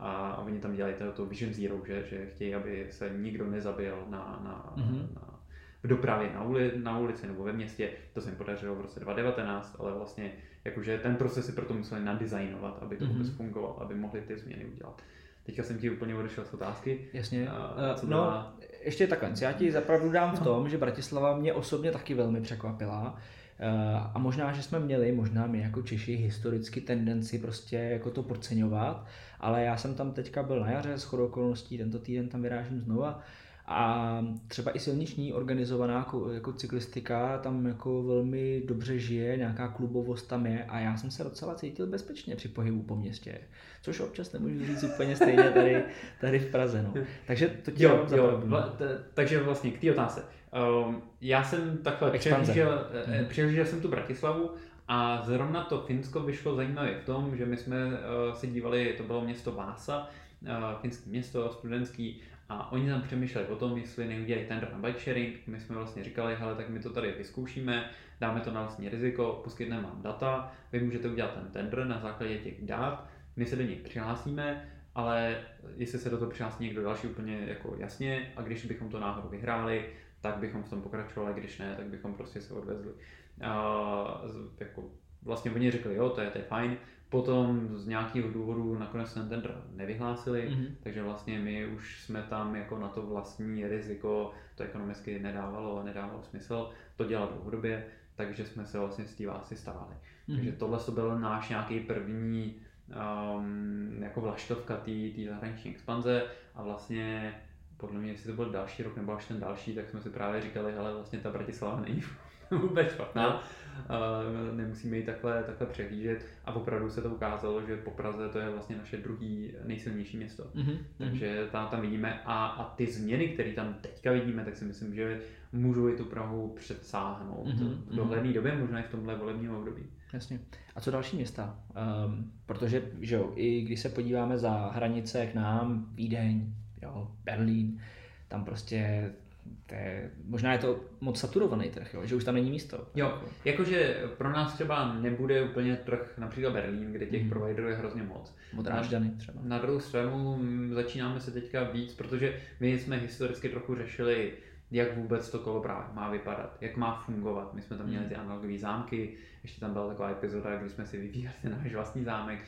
a, oni tam dělali to, to Vision Zero, že, že chtějí, aby se nikdo nezabil na, na, mm-hmm. na v dopravě na, uli, na ulici nebo ve městě. To se jim podařilo v roce 2019, ale vlastně jakože ten proces si proto museli nadizajnovat, aby to mm-hmm. vůbec fungovalo, aby mohli ty změny udělat. Teďka jsem ti úplně odešel z otázky. Jasně. A, co no, byla... ještě takhle. Já ti zapravdu dám v tom, že Bratislava mě osobně taky velmi překvapila. A možná, že jsme měli, možná my jako Češi, historicky tendenci prostě jako to podceňovat, ale já jsem tam teďka byl na jaře, s okolností, tento týden tam vyrážím znova a třeba i silniční organizovaná jako, jako cyklistika tam jako velmi dobře žije, nějaká klubovost tam je a já jsem se docela cítil bezpečně při pohybu po městě, což občas nemůžu říct úplně stejně tady, tady v Praze. No. Takže to tě jo, jo, vla, t- takže vlastně k té otázce. Um, já jsem takhle přehlížel, mm-hmm. přehlížel jsem tu Bratislavu a zrovna to Finsko vyšlo zajímavé v tom, že my jsme uh, se dívali, to bylo město Vása, uh, finské město, studentský, a oni tam přemýšleli o tom, jestli neudělají tender na bike sharing. My jsme vlastně říkali, hele, tak my to tady vyzkoušíme, dáme to na vlastní riziko, poskytneme vám data, vy můžete udělat ten tender na základě těch dat, my se do něj přihlásíme, ale jestli se do toho přihlásí někdo další úplně jako jasně a když bychom to náhodou vyhráli, tak bychom v tom pokračovali, když ne, tak bychom prostě se odvezli. A, jako, vlastně oni řekli, jo, to je, to je fajn, Potom z nějakého důvodu nakonec ten tender nevyhlásili, mm-hmm. takže vlastně my už jsme tam jako na to vlastní riziko, to ekonomicky nedávalo, nedávalo smysl to dělat dlouhodobě, takže jsme se vlastně z té vásy stávali. Mm-hmm. Takže tohle to byl náš nějaký první um, jako vlaštovka té zahraniční expanze a vlastně podle mě, jestli to byl další rok nebo až ten další, tak jsme si právě říkali, hele, vlastně ta Bratislava není vůbec špatná, uh, nemusíme ji takhle, takhle přehlížet a opravdu se to ukázalo, že po Praze to je vlastně naše druhý nejsilnější město. Mm-hmm. Takže tam, tam vidíme a, a ty změny, které tam teďka vidíme, tak si myslím, že můžou i tu Prahu předsáhnout mm-hmm. v dohledné době, možná i v tomhle volebním období. Jasně. A co další města? Um, protože že jo, i když se podíváme za hranice k nám, Vídeň, jo, Berlín, tam prostě to je, možná je to moc saturovaný trh, jo? že už tam není místo. Jo, jakože pro nás třeba nebude úplně trh, například Berlín, kde těch mm. providerů je hrozně moc. Odrážďany třeba. Na druhou stranu začínáme se teďka víc, protože my jsme historicky trochu řešili, jak vůbec to kolo právě má vypadat, jak má fungovat. My jsme tam měli mhm. ty analogové zámky, ještě tam byla taková epizoda, kdy jsme si vyvíjeli ten náš vlastní zámek,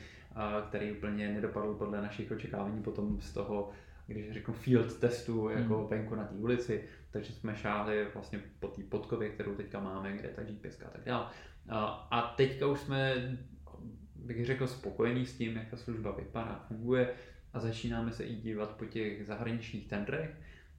který úplně nedopadl podle našich očekávání potom z toho když řeknu field testu jako hmm. venku na té ulici, takže jsme šáhli vlastně po té podkově, kterou teďka máme, kde je ta GPS a tak dále. A teďka už jsme, bych řekl, spokojení s tím, jak ta služba vypadá, funguje a začínáme se i dívat po těch zahraničních tendrech,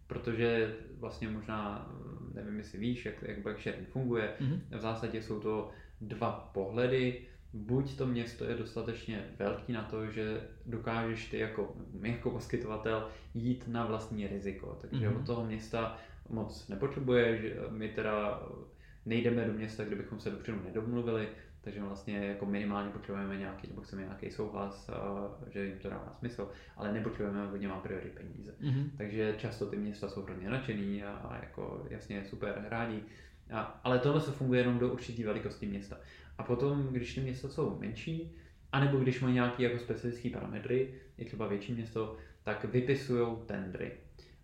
protože vlastně možná, nevím, jestli víš, jak, jak bike sharing funguje, mm-hmm. v zásadě jsou to dva pohledy. Buď to město je dostatečně velký na to, že dokážeš ty jako, my jako poskytovatel jít na vlastní riziko. Takže mm-hmm. od toho města moc nepotřebuje, že my teda nejdeme do města, kde bychom se dopředu nedomluvili, takže vlastně jako minimálně potřebujeme nějaký, nebo chceme nějaký souhlas, že jim to dává smysl, ale nepotřebujeme od něm a priori peníze. Mm-hmm. Takže často ty města jsou hrozně nadšený a, a jako jasně super rádi. A, ale tohle se funguje jenom do určité velikosti města. A potom, když ty města jsou menší, anebo když mají nějaké jako specifické parametry, je třeba větší město, tak vypisují tendry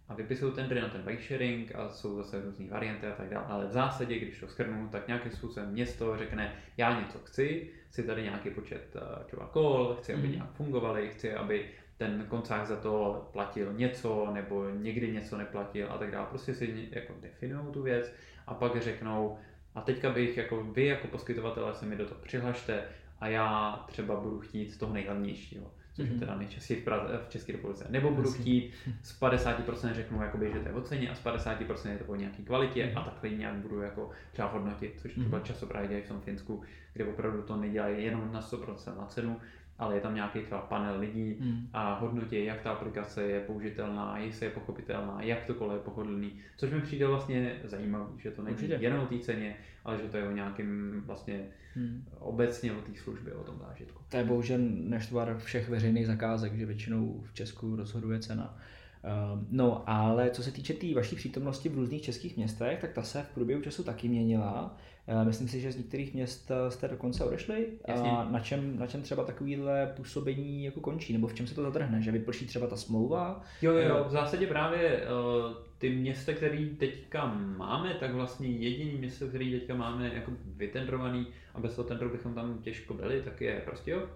a vypisují tendry na ten bike sharing a jsou zase různé varianty a tak dále. Ale v zásadě, když to skrnu, tak nějakým způsobem město řekne, já něco chci, chci tady nějaký počet eh, třeba kol, chci, aby mm. nějak fungovaly, chci, aby ten koncák za to platil něco, nebo někdy něco neplatil a tak dále. Prostě si jako definují tu věc a pak řeknou, a teďka bych jako vy jako poskytovatelé se mi do toho přihlašte a já třeba budu chtít toho nejhlavnějšího což je mhm. teda nejčastěji v, Praze, v České republice. Nebo budu chtít z 50% řeknu, jakoby, že to je o ceně a z 50% je to o nějaké kvalitě a takhle nějak budu jako třeba hodnotit, což třeba mhm. často právě dělají v tom Finsku, kde opravdu to nedělají jenom na 100% na cenu, ale je tam nějaký třeba panel lidí hmm. a hodnotí, jak ta aplikace je použitelná, jestli je pochopitelná, jak to kolo je pohodlný, což mi přijde vlastně zajímavé, že to není Určitě. jenom o té ceně, ale že to je o nějakým vlastně hmm. obecně o té službě, o tom zážitku. To je bohužel neštvar všech veřejných zakázek, že většinou v Česku rozhoduje cena. Ehm, no, ale co se týče té tý vaší přítomnosti v různých českých městech, tak ta se v průběhu času taky měnila. Ehm, myslím si, že z některých měst eh, jste dokonce odešli. Jasně. A na čem, na čem třeba takovýhle působení jako končí? Nebo v čem se to zatrhne? Že vyprší třeba ta smlouva? Jo, jo, jo. v zásadě právě uh, ty města, které teďka máme, tak vlastně jediný město, který teďka máme jako vytendrovaný a bez toho tendru bychom tam těžko byli, tak je Prostějov.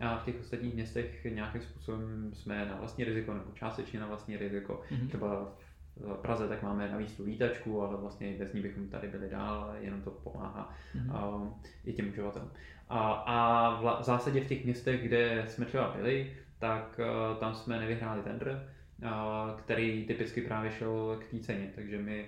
A v těch ostatních městech nějakým způsobem jsme na vlastní riziko nebo částečně na vlastní riziko. Mm-hmm. Třeba v Praze tak máme navíc tu výtačku, ale vlastně bez ní bychom tady byli dál, jenom to pomáhá mm-hmm. i těm uživatelům. A, a v, v zásadě v těch městech, kde jsme třeba byli, tak uh, tam jsme nevyhráli tender, uh, který typicky právě šel k té ceně, takže my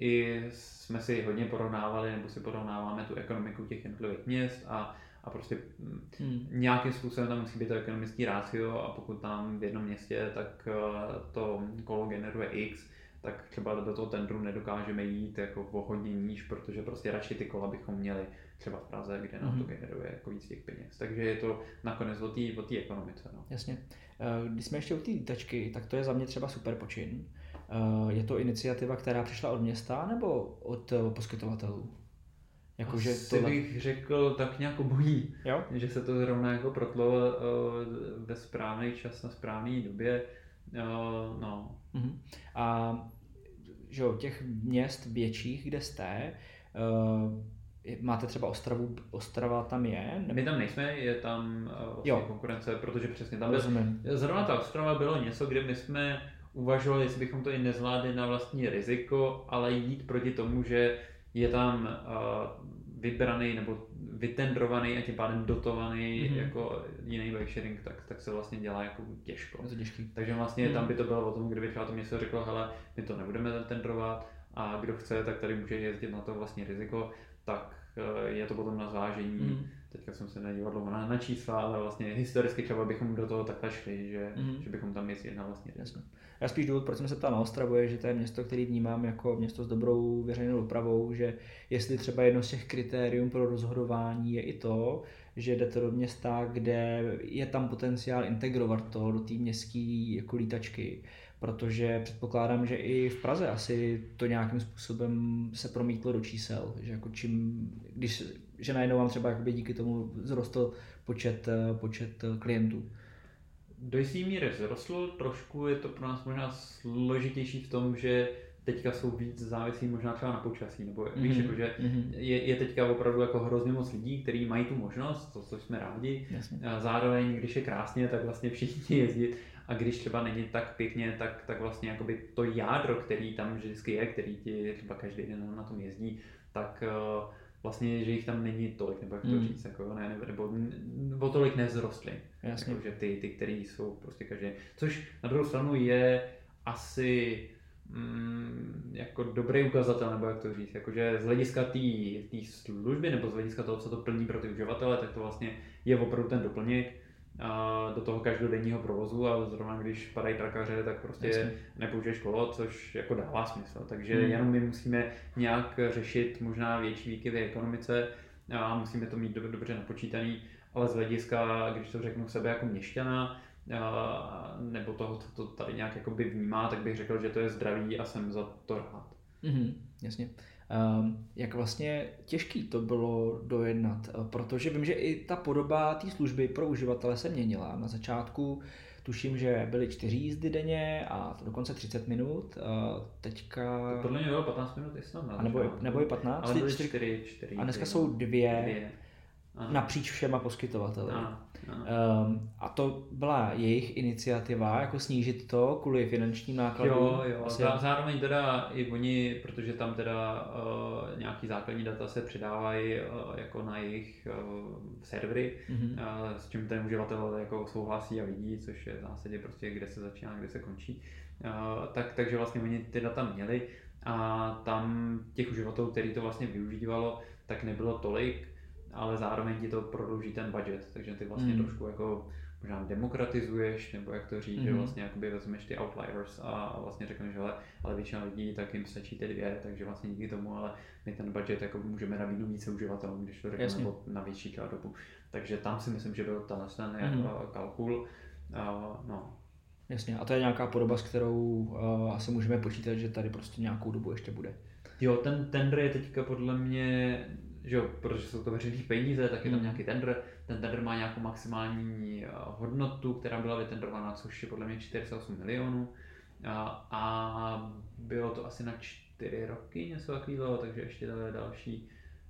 i jsme si hodně porovnávali, nebo si porovnáváme tu ekonomiku těch jednotlivých měst a a prostě mm, hmm. nějakým způsobem tam musí být to ekonomický rácio a pokud tam v jednom městě tak eh, to kolo generuje X, tak třeba do toho tendru nedokážeme jít jako o hodně níž, protože prostě radši ty kola bychom měli třeba v Praze, kde nám to hmm. generuje jako víc těch peněz. Takže je to nakonec o té ekonomice. No. Jasně. Eh, když jsme ještě u té lítačky, tak to je za mě třeba super počin. Eh, je to iniciativa, která přišla od města nebo od poskytovatelů? Jako, že to bych řekl tak nějak bojí, jo? že se to zrovna jako protlo uh, ve správný čas na správné době. Uh, no. Uh-huh. A že jo, těch měst větších, kde jste, uh, máte třeba Ostravu, Ostrava tam je? Nebo... My tam nejsme, je tam uh, vlastně jo. konkurence, protože přesně tam Rozumím. zrovna ta Ostrava bylo něco, kde my jsme uvažovali, jestli bychom to i nezvládli na vlastní riziko, ale jít proti tomu, že je tam uh, vybraný nebo vytendrovaný a tím pádem dotovaný mm-hmm. jako jiný bike sharing, tak, tak se vlastně dělá jako těžko. Je to těžký. Takže vlastně mm. tam by to bylo o tom, kdyby třeba to město řeklo, hele, my to nebudeme tendrovat a kdo chce, tak tady může jezdit na to vlastně riziko, tak eh, je to potom na zvážení. Mm. Teďka jsem se nedíval dlouho na, na čísla, ale vlastně historicky třeba bychom do toho takhle šli, že, mm. že bychom tam jezdili na vlastně riziko. Já spíš důvod, proč jsem se ptal na Ostravu, je, že to je město, který vnímám jako město s dobrou veřejnou dopravou, že jestli třeba jedno z těch kritérium pro rozhodování je i to, že jdete do města, kde je tam potenciál integrovat to do té městské jako lítačky, protože předpokládám, že i v Praze asi to nějakým způsobem se promítlo do čísel, že jako čím, když, že najednou vám třeba díky tomu zrostl počet, počet klientů do jisté míry vzrostl, trošku je to pro nás možná složitější v tom, že teďka jsou víc závislí možná třeba na počasí, nebo mm-hmm. víš, jako, že mm-hmm. je, je teďka opravdu jako hrozně moc lidí, kteří mají tu možnost, to, co jsme rádi. Jasně. A zároveň, když je krásně, tak vlastně všichni jezdí a když třeba není tak pěkně, tak, tak vlastně jakoby to jádro, který tam vždycky je, který ti třeba každý den na tom jezdí, tak uh, vlastně, že jich tam není tolik, nebo jak to mm. říct, jako, ne, nebo, nebo, nebo tolik nezrostly. Jasně. Jako, že ty, ty, který jsou prostě každý. Což na druhou stranu je asi mm, jako dobrý ukazatel, nebo jak to říct, jakože z hlediska té služby nebo z hlediska toho, co to plní pro ty uživatele, tak to vlastně je opravdu ten doplněk do toho každodenního provozu a zrovna když padají trakaře, tak prostě Jasně. nepoužiješ kolo, což jako dává smysl. Takže hmm. jenom my musíme nějak řešit možná větší výkyvy ekonomice a musíme to mít dobře napočítaný, ale z hlediska, když to řeknu sebe jako měšťana, nebo toho, co to tady nějak jakoby vnímá, tak bych řekl, že to je zdravý a jsem za to rád. Mm-hmm, jasně. Um, jak vlastně těžký to bylo dojednat, eh, protože vím, že i ta podoba té služby pro uživatele se měnila. Na začátku tuším, že byly čtyři jízdy denně a to dokonce 30 minut. Uh, teďka... To podle mě bylo 15 minut i snad. A nebo, nebo i 15? Ale byly 4, 4 A dneska jsou dvě, dvě. napříč všema poskytovateli. Ano. Um, a to byla jejich iniciativa, jako snížit to kvůli finančním nákladům. Jo, jo. Asi... Zároveň teda i oni, protože tam teda uh, nějaký základní data se přidávají uh, jako na jejich uh, servery, mm-hmm. uh, s čím ten uživatel jako souhlasí a vidí, což je v zásadě prostě kde se začíná, kde se končí. Uh, tak, takže vlastně oni ty data měli a tam těch uživatelů, který to vlastně využívalo, tak nebylo tolik, ale zároveň ti to prodlouží ten budget, takže ty vlastně mm. trošku jako možná demokratizuješ, nebo jak to říct, mm. že mhm. vlastně jakoby vezmeš ty outliers a vlastně řekneš, že ale většina lidí tak jim stačí ty dvě, takže vlastně díky tomu, ale my ten budget jako můžeme nabídnout více uživatelům, když to řekneme na větší dobu. Takže tam si myslím, že byl ten mm. kalkul. Uh, no. Jasně, a to je nějaká podoba, s kterou uh, asi můžeme počítat, že tady prostě nějakou dobu ještě bude. Jo, ten tender je teďka podle mě že jo, protože jsou to veřejné peníze, tak je tam hmm. nějaký tender. Ten tender má nějakou maximální eh, hodnotu, která byla vytendrovaná, což je podle mě 48 milionů. A, a bylo to asi na 4 roky, něco takového, takže ještě další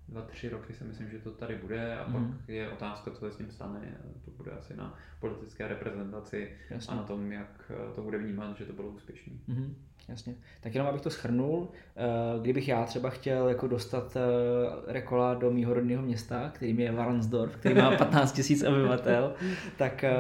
dva, tři roky si myslím, že to tady bude a mm. pak je otázka, co se s tím stane. To bude asi na politické reprezentaci Jasně. a na tom, jak eh, to bude vnímat, že to bylo úspěšné. Mm. Jasně. Tak jenom abych to schrnul, eh, kdybych já třeba chtěl jako dostat eh, Rekola do mýho rodného města, kterým je Varnsdorf, který má 15 000 obyvatel, tak eh,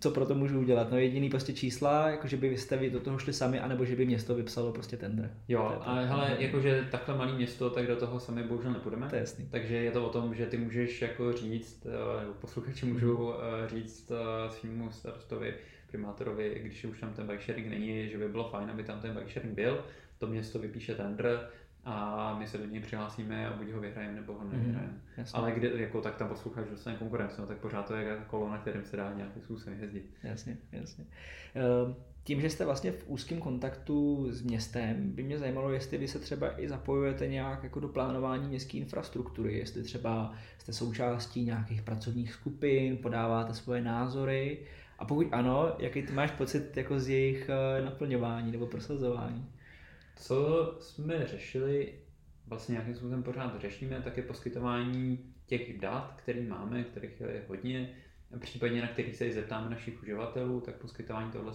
co pro to můžu udělat? No jediný prostě čísla, jako že by jste vy do toho šli sami, anebo že by město vypsalo prostě tender. Jo, ale hele, jakože takhle malé město, tak do toho sami bohužel nepůjdeme. To je jasný. Takže je to o tom, že ty můžeš jako říct, nebo posluchači můžou říct svýmu starostovi, primátorovi, když už tam ten bike sharing není, že by bylo fajn, aby tam ten bike sharing byl, to město vypíše tender a my se do něj přihlásíme a buď ho vyhrajeme nebo ho nevyhrajeme. Mm, Ale kde, jako, tak tam posluchač dostane konkurenci, no, tak pořád to je kolo, na kterém se dá nějakým způsobem jezdit. Jasně, jasně. Ehm, tím, že jste vlastně v úzkém kontaktu s městem, by mě zajímalo, jestli vy se třeba i zapojujete nějak jako do plánování městské infrastruktury, jestli třeba jste součástí nějakých pracovních skupin, podáváte svoje názory a pokud ano, jaký ty máš pocit jako z jejich eh, naplňování nebo prosazování? Co jsme řešili, vlastně nějakým způsobem pořád řešíme, tak je poskytování těch dat, které máme, kterých je hodně, případně na kterých se i zeptáme našich uživatelů, tak poskytování tohle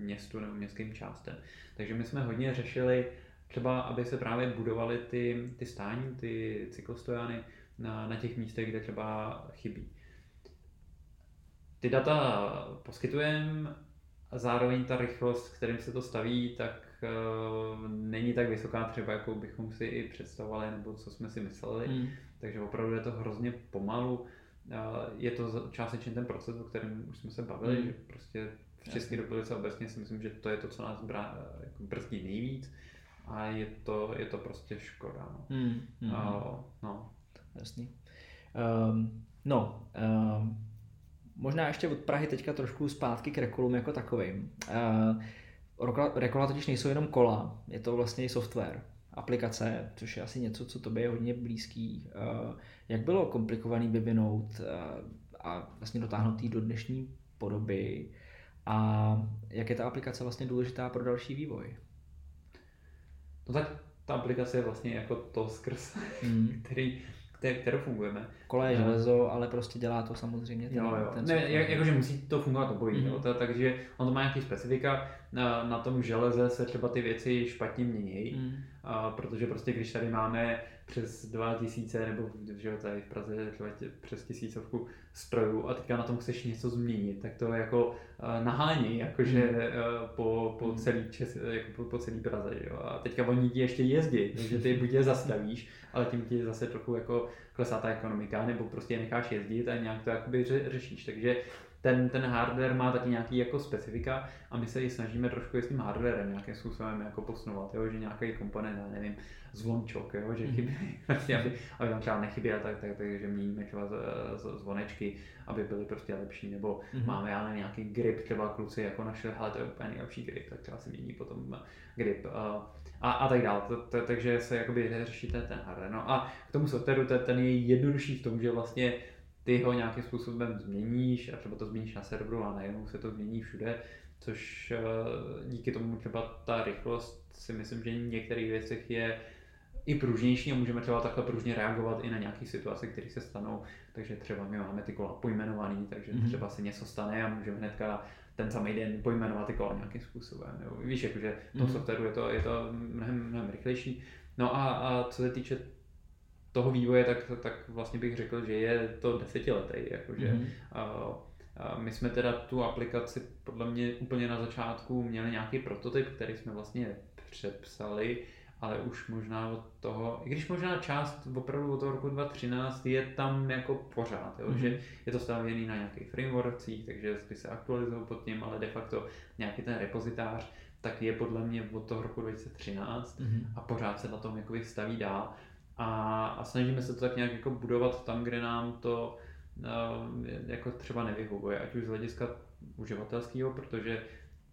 městu nebo městským částem. Takže my jsme hodně řešili třeba, aby se právě budovaly ty, ty stání, ty cyklostojany na, na těch místech, kde třeba chybí ty data poskytujeme a zároveň ta rychlost, kterým se to staví, tak uh, není tak vysoká třeba, jakou bychom si i představovali, nebo co jsme si mysleli. Hmm. Takže opravdu je to hrozně pomalu. Uh, je to částečně ten proces, o kterém už jsme se bavili, hmm. že prostě v České republice obecně si myslím, že to je to, co nás brá, jako brzdí nejvíc a je to, je to prostě škoda. No. Hmm. Hmm. Uh, no. Jasný. Um, no, um, Možná ještě od Prahy teďka trošku zpátky k Rekolům jako takovým. Uh, Rekola totiž nejsou jenom kola, je to vlastně i software, aplikace, což je asi něco, co tobě je hodně blízký. Uh, jak bylo komplikovaný vyvinout uh, a vlastně dotáhnout do dnešní podoby a jak je ta aplikace vlastně důležitá pro další vývoj? No tak ta aplikace je vlastně jako to skrz, mm. který kterou fungujeme. Kole je železo, ale prostě dělá to samozřejmě ten, jo, jo. Ten ne, jak, jakože musí to fungovat obojí, mm-hmm. jo, to, takže on to má nějaký specifika, na, na tom železe se třeba ty věci špatně mění, mm. a, protože prostě když tady máme přes 2000 nebo že jo, tady v Praze přes tisícovku strojů a teďka na tom chceš něco změnit, tak to jako uh, nahání, jakože uh, po, po, celý Čes, jako po, po celý Praze. Jo. A teďka oni ti ještě jezdí, takže ty buď je zastavíš, ale tím ti zase trochu jako klesá ta ekonomika, nebo prostě je necháš jezdit a nějak to jakoby ře, řešíš. Takže ten, ten hardware má taky nějaký jako specifika a my se i snažíme trošku s tím hardwarem nějakým způsobem jako posunovat, jo? že nějaký komponent, já nevím, zvončok, jo? že mhm. chybí, mm-hmm. aby, aby tam třeba nechyběl, tak, tak, tak, že měníme třeba z, z, zvonečky, aby byly prostě lepší, nebo mm-hmm. máme já nevím, nějaký grip, třeba kluci jako našli, hele to je úplně nejlepší grip, tak třeba si mění potom grip. A, a tak dále. Takže se jakoby řeší ten, ten hardware. No a k tomu softwaru ten je jednodušší v tom, že vlastně ty ho nějakým způsobem změníš a třeba to změníš na serveru a najednou se to změní všude, což eh, díky tomu třeba ta rychlost si myslím, že v některých věcech je i pružnější a můžeme třeba takhle pružně reagovat i na nějaké situace, které se stanou. Takže třeba my máme ty kola pojmenovaný, takže mm-hmm. třeba se něco stane a můžeme hnedka ten samý den pojmenovat ty kola nějakým způsobem. Jo. Víš, jakože v tom mm-hmm. softwaru je to, je to mnohem, mnohem rychlejší. No a, a co se týče toho vývoje, tak, tak vlastně bych řekl, že je to desetiletý. Jakože, mm-hmm. a, a my jsme teda tu aplikaci podle mě úplně na začátku měli nějaký prototyp, který jsme vlastně přepsali, ale už možná od toho, i když možná část opravdu od toho roku 2013 je tam jako pořád, jo, mm-hmm. že je to stavěný na nějakých frameworkcích, takže ty se aktualizují pod tím, ale de facto nějaký ten repozitář, tak je podle mě od toho roku 2013 mm-hmm. a pořád se na tom jakoby staví dál a, a snažíme se to tak nějak jako budovat tam, kde nám to uh, jako třeba nevyhovuje, ať už z hlediska uživatelského, protože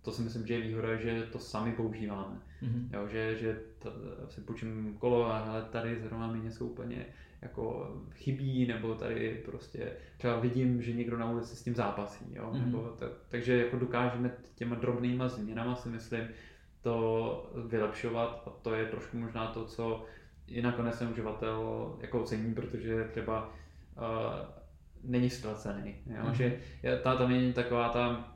to si myslím, že je výhoda, že to sami používáme. Mm-hmm. Jo, že, že t, si půjčím kolo a hele, tady zrovna mi něco úplně jako chybí, nebo tady prostě třeba vidím, že někdo na ulici s tím zápasí. Jo? Mm-hmm. Nebo t, takže jako dokážeme těma drobnýma změnama si myslím to vylepšovat a to je trošku možná to, co i nakonec ten uživatel jako ocení, protože třeba uh, není ztracený. Jo? Mm-hmm. Že ta, tam je taková ta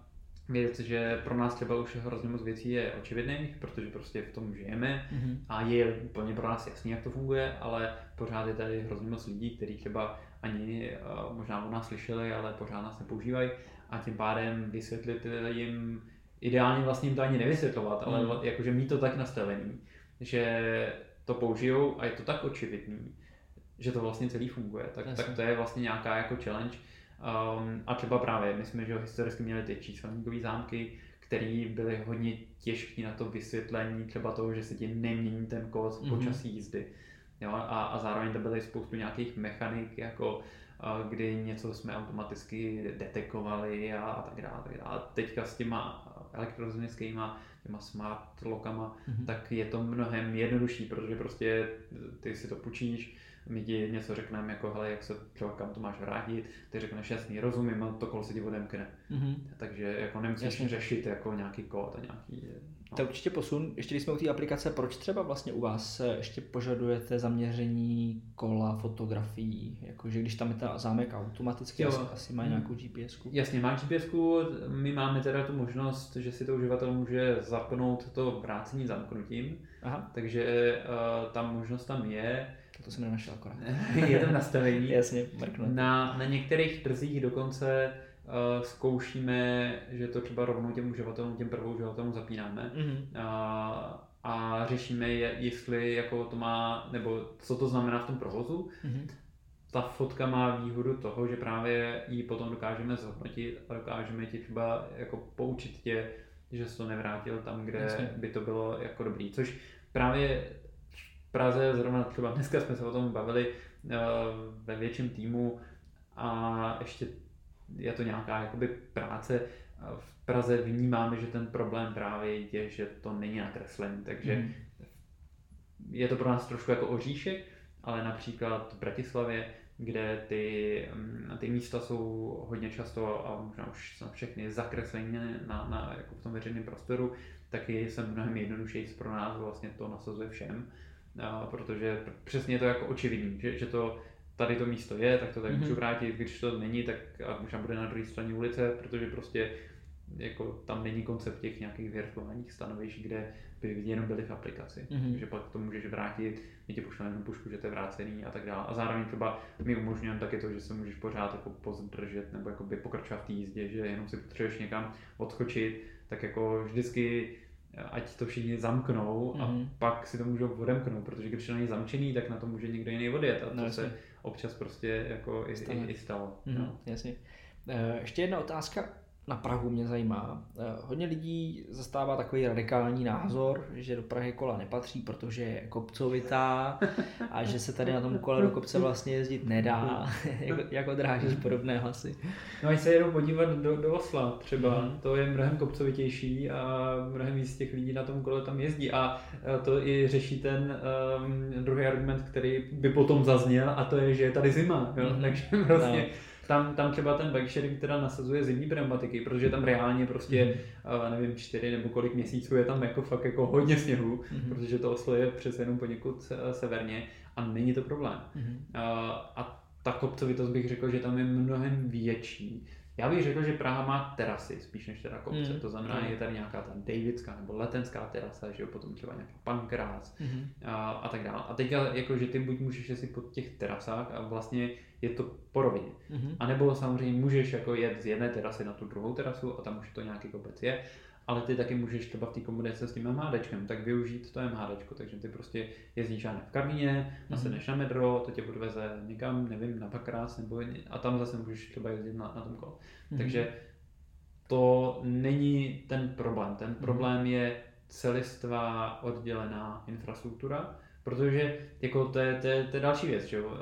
věc, že pro nás třeba už hrozně moc věcí je očividných, protože prostě v tom žijeme mm-hmm. a je úplně pro nás jasný, jak to funguje, ale pořád je tady hrozně moc lidí, kteří třeba ani uh, možná o nás slyšeli, ale pořád nás nepoužívají a tím pádem vysvětlit jim, ideálně vlastně jim to ani nevysvětlovat, ale mm. jakože mít to tak nastavený, že to použijou a je to tak očividný, že to vlastně celý funguje, tak, tak to je vlastně nějaká jako challenge. Um, a třeba právě, my jsme že historicky měli ty číselníkové zámky, které byly hodně těžké na to vysvětlení třeba toho, že se ti nemění ten kód mm-hmm. počasí jízdy. Jo? A, a zároveň to byly spoustu nějakých mechanik, jako kdy něco jsme automaticky detekovali a, a tak dále. Tak dále. A teďka s těma elektrozměnskýma těma smart lockama, mm-hmm. tak je to mnohem jednodušší, protože prostě ty si to půjčíš, my ti něco řekneme, jako hele, jak se třeba kam to máš vrátit, ty řekneš jasný, rozumím, a to kolo se ti odemkne. Mm-hmm. Takže jako nemusíš Jasně. řešit jako nějaký kód a nějaký To určitě posun. Ještě když jsme u té aplikace, proč třeba vlastně u vás ještě požadujete zaměření kola, fotografií? Jakože když tam je ten zámek automaticky, jo. asi, asi má hmm. nějakou GPS. -ku. Jasně, má GPS. My máme teda tu možnost, že si to uživatel může zapnout to vrácení zamknutím. Aha. Takže uh, ta možnost tam je. To jsem nenašel akorát. je tam nastavení. Jasně, mrknu. Na, na některých trzích dokonce zkoušíme, že to třeba rovnou těm uživatelům, těm prvou uživatelům zapínáme mm-hmm. uh, a řešíme, jestli jako to má, nebo co to znamená v tom provozu. Mm-hmm. Ta fotka má výhodu toho, že právě ji potom dokážeme zhodnotit a dokážeme ti třeba jako poučit tě, že jsi to nevrátil tam, kde Jasně. by to bylo jako dobrý. Což právě v Praze, zrovna třeba dneska jsme se o tom bavili uh, ve větším týmu a ještě je to nějaká jakoby práce. V Praze vnímáme, že ten problém právě je, že to není nakreslení, takže mm. je to pro nás trošku jako oříšek, ale například v Bratislavě, kde ty, mm, ty místa jsou hodně často a možná už jsou všechny zakreslené na, na, jako v tom veřejném prostoru, tak je se mnohem jednodušší pro nás vlastně to nasazuje všem, protože přesně je to jako očividný, že, že to tady to místo je, tak to tak mm-hmm. můžu vrátit, když to není, tak možná bude na druhé straně ulice, protože prostě jako tam není koncept těch nějakých virtuálních stanovišť, kde by jenom byly v aplikaci. Mm-hmm. Takže pak to můžeš vrátit, my ti pošleme jenom pušku, že to je vrácený a tak dále. A zároveň třeba my umožňujeme taky to, že se můžeš pořád jako pozdržet nebo jako by pokračovat v té jízdě, že jenom si potřebuješ někam odskočit, tak jako vždycky ať to všichni zamknou a mm-hmm. pak si to můžou odemknout, protože když to není zamčený, tak na to může někdo jiný odjet a to no, se občas prostě jako i, i, i stalo. Mm-hmm, no. Jasně. Eh, ještě jedna otázka na Prahu mě zajímá. Eh, hodně lidí zastává takový radikální názor, že do Prahy kola nepatří, protože je kopcovitá a že se tady na tom kole do kopce vlastně jezdit nedá, jako, jako drážíš podobné hlasy. No a se jenom podívat do, do Osla třeba, mm. to je mnohem kopcovitější a mnohem víc těch lidí na tom kole tam jezdí a to i řeší ten um, druhý argument, který by potom zazněl a to je, že je tady zima, jo? Mm. takže vlastně no tam, tam třeba ten bike sharing teda nasazuje zimní pneumatiky, protože tam reálně prostě, mm. nevím, čtyři nebo kolik měsíců je tam jako fakt jako hodně sněhu, mm. protože to Oslo je přece jenom poněkud eh, severně a není to problém. Mm. A ta kopcovitost bych řekl, že tam je mnohem větší. Já bych řekl, že Praha má terasy spíš než teda kopce, mm. to znamená, mm. je tady nějaká ta Davidská nebo letenská terasa, že jo, potom třeba nějaký pankrás mm. a, a tak dále. A teďka jako, že ty buď můžeš si po těch terasách a vlastně je to po rovině. Mm-hmm. A nebo samozřejmě můžeš jako jet z jedné terasy na tu druhou terasu a tam už to nějaký kopec je, ale ty taky můžeš třeba v té kombinaci s tím MHDčkem, tak využít to MHDčko, takže ty prostě jezdíš v nasedneš mm-hmm. na metro, to tě odveze někam, nevím, na Pakrás, nebo a tam zase můžeš třeba jezdit na, na tom kole. Mm-hmm. Takže to není ten problém. Ten mhm. problém mm-hmm. je celistvá oddělená infrastruktura, protože jako to je, to je, to je další věc, že jo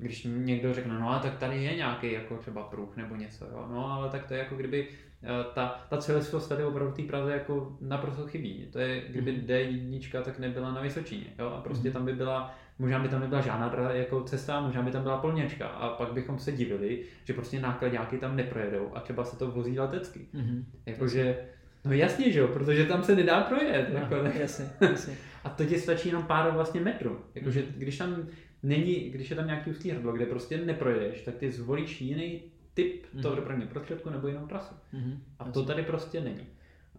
když někdo řekne, no a tak tady je nějaký jako třeba pruh nebo něco, jo, no ale tak to je jako kdyby eh, ta, ta celistvost tady opravdu v té Praze jako naprosto chybí. To je, kdyby mm-hmm. D1 tak nebyla na Vysočině, jo, a prostě mm-hmm. tam by byla, možná by tam nebyla žádná jako cesta, možná by tam byla polněčka a pak bychom se divili, že prostě nákladňáky tam neprojedou a třeba se to vozí letecky. Mm-hmm. Jakože, no jasně, že jo, protože tam se nedá projet. No, jako, jasně, jasně. A to ti stačí jenom pár vlastně metrů. Jakože když tam není, když je tam nějaký úzký hrdlo, kde prostě neprojedeš, tak ty zvolíš jiný typ mm-hmm. toho dopravního prostředku nebo jinou trasu. Mm-hmm. A to tady prostě není.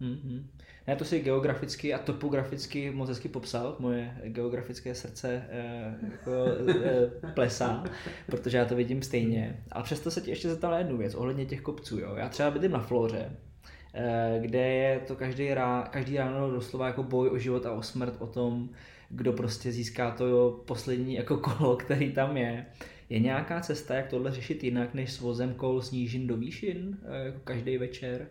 Mm-hmm. Já to si geograficky a topograficky moc hezky popsal, moje geografické srdce eh, jako, eh, plesá, protože já to vidím stejně. Ale přesto se ti ještě zeptal na jednu věc, ohledně těch kopců. Jo. Já třeba bydlím na Floře, eh, kde je to každý, rá, každý ráno doslova jako boj o život a o smrt, o tom, kdo prostě získá to poslední jako kolo, který tam je. Je nějaká cesta, jak tohle řešit jinak, než s vozem kol snížin do výšin, eh, jako každý večer?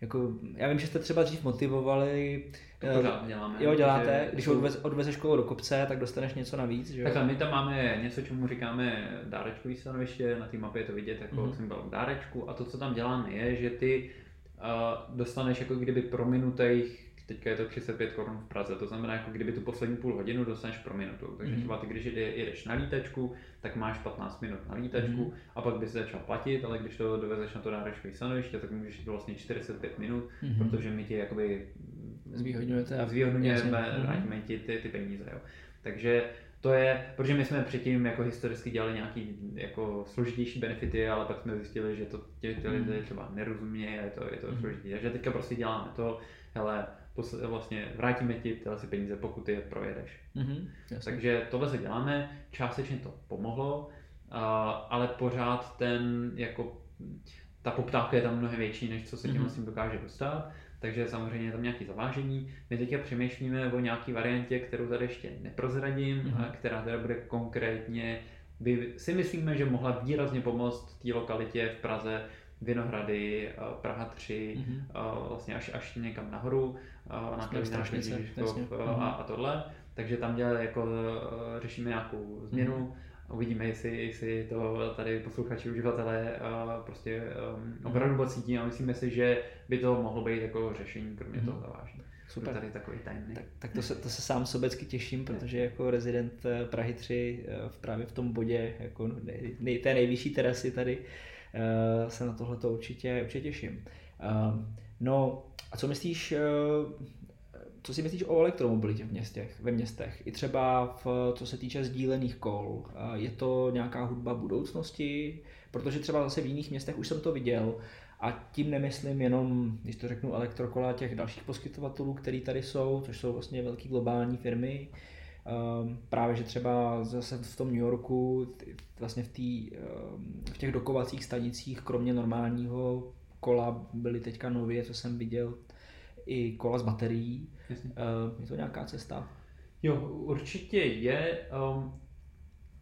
Jako, já vím, že jste třeba dřív motivovali. To pořád děláme. Jo, děláte. Když odvez, odvezeš kolo do kopce, tak dostaneš něco navíc, že? Takhle, my tam máme něco, čemu říkáme dárečkový stanoviště, na té mapě je to vidět jako mm-hmm. symbol dárečku a to, co tam děláme, je, že ty uh, dostaneš jako kdyby prominutých teďka je to 35 korun v Praze, to znamená, jako kdyby tu poslední půl hodinu dostaneš pro minutu. Takže mm. třeba ty, když jedeš na lítačku, tak máš 15 minut na lítačku mm. a pak bys začal platit, ale když to dovezeš na to dárečkové stanoviště, tak můžeš jít vlastně 45 minut, mm. protože my ti jakoby zvýhodňujete a zvýhodňujeme, mhm. vrátíme ti ty, ty peníze. Jo. Takže to je, protože my jsme předtím jako historicky dělali nějaký jako složitější benefity, ale pak jsme zjistili, že to ti ty lidé mhm. třeba nerozumějí a je to, je to mm. složitý. Takže teďka prostě děláme to, hele, vlastně vrátíme ti tyhle si peníze, pokud je projedeš. Mm-hmm, Takže tohle se děláme, částečně to pomohlo, ale pořád ten jako ta poptávka je tam mnohem větší, než co se tím mm-hmm. dokáže dostat, takže samozřejmě je tam nějaké zavážení. My teďka přemýšlíme o nějaké variantě, kterou tady ještě neprozradím, mm-hmm. a která teda bude konkrétně, by si myslíme, že mohla výrazně pomoct té lokalitě v Praze, Vinohrady, Praha 3, mm-hmm. vlastně až, až někam nahoru, eh, na Klevinář, a, a tohle. Takže tam dělá, jako řešíme nějakou změnu, mm-hmm. uvidíme, jestli, jestli to tady posluchači, uživatelé prostě um, opravdu pocítí a myslíme si, že by to mohlo být jako řešení, kromě mm-hmm. toho zavážení. Super. Tady takový tajný. Tak, tak to, se, to se sám sobecky těším, protože jako rezident Prahy 3 v, právě v tom bodě, jako nej, nej, té nejvyšší terasy tady, se na tohle to určitě, určitě těším. Eh, no a co myslíš, eh, co si myslíš o elektromobilitě v městech, ve městech? I třeba v, co se týče sdílených kol. Je to nějaká hudba budoucnosti? protože třeba zase v jiných městech už jsem to viděl a tím nemyslím jenom, když to řeknu, elektrokola těch dalších poskytovatelů, který tady jsou, což jsou vlastně velké globální firmy, Um, právě, že třeba zase v tom New Yorku, vlastně v, tý, um, v těch dokovacích stanicích, kromě normálního kola, byly teďka nově, co jsem viděl, i kola s baterií. Uh, je to nějaká cesta? Jo, určitě je. Um,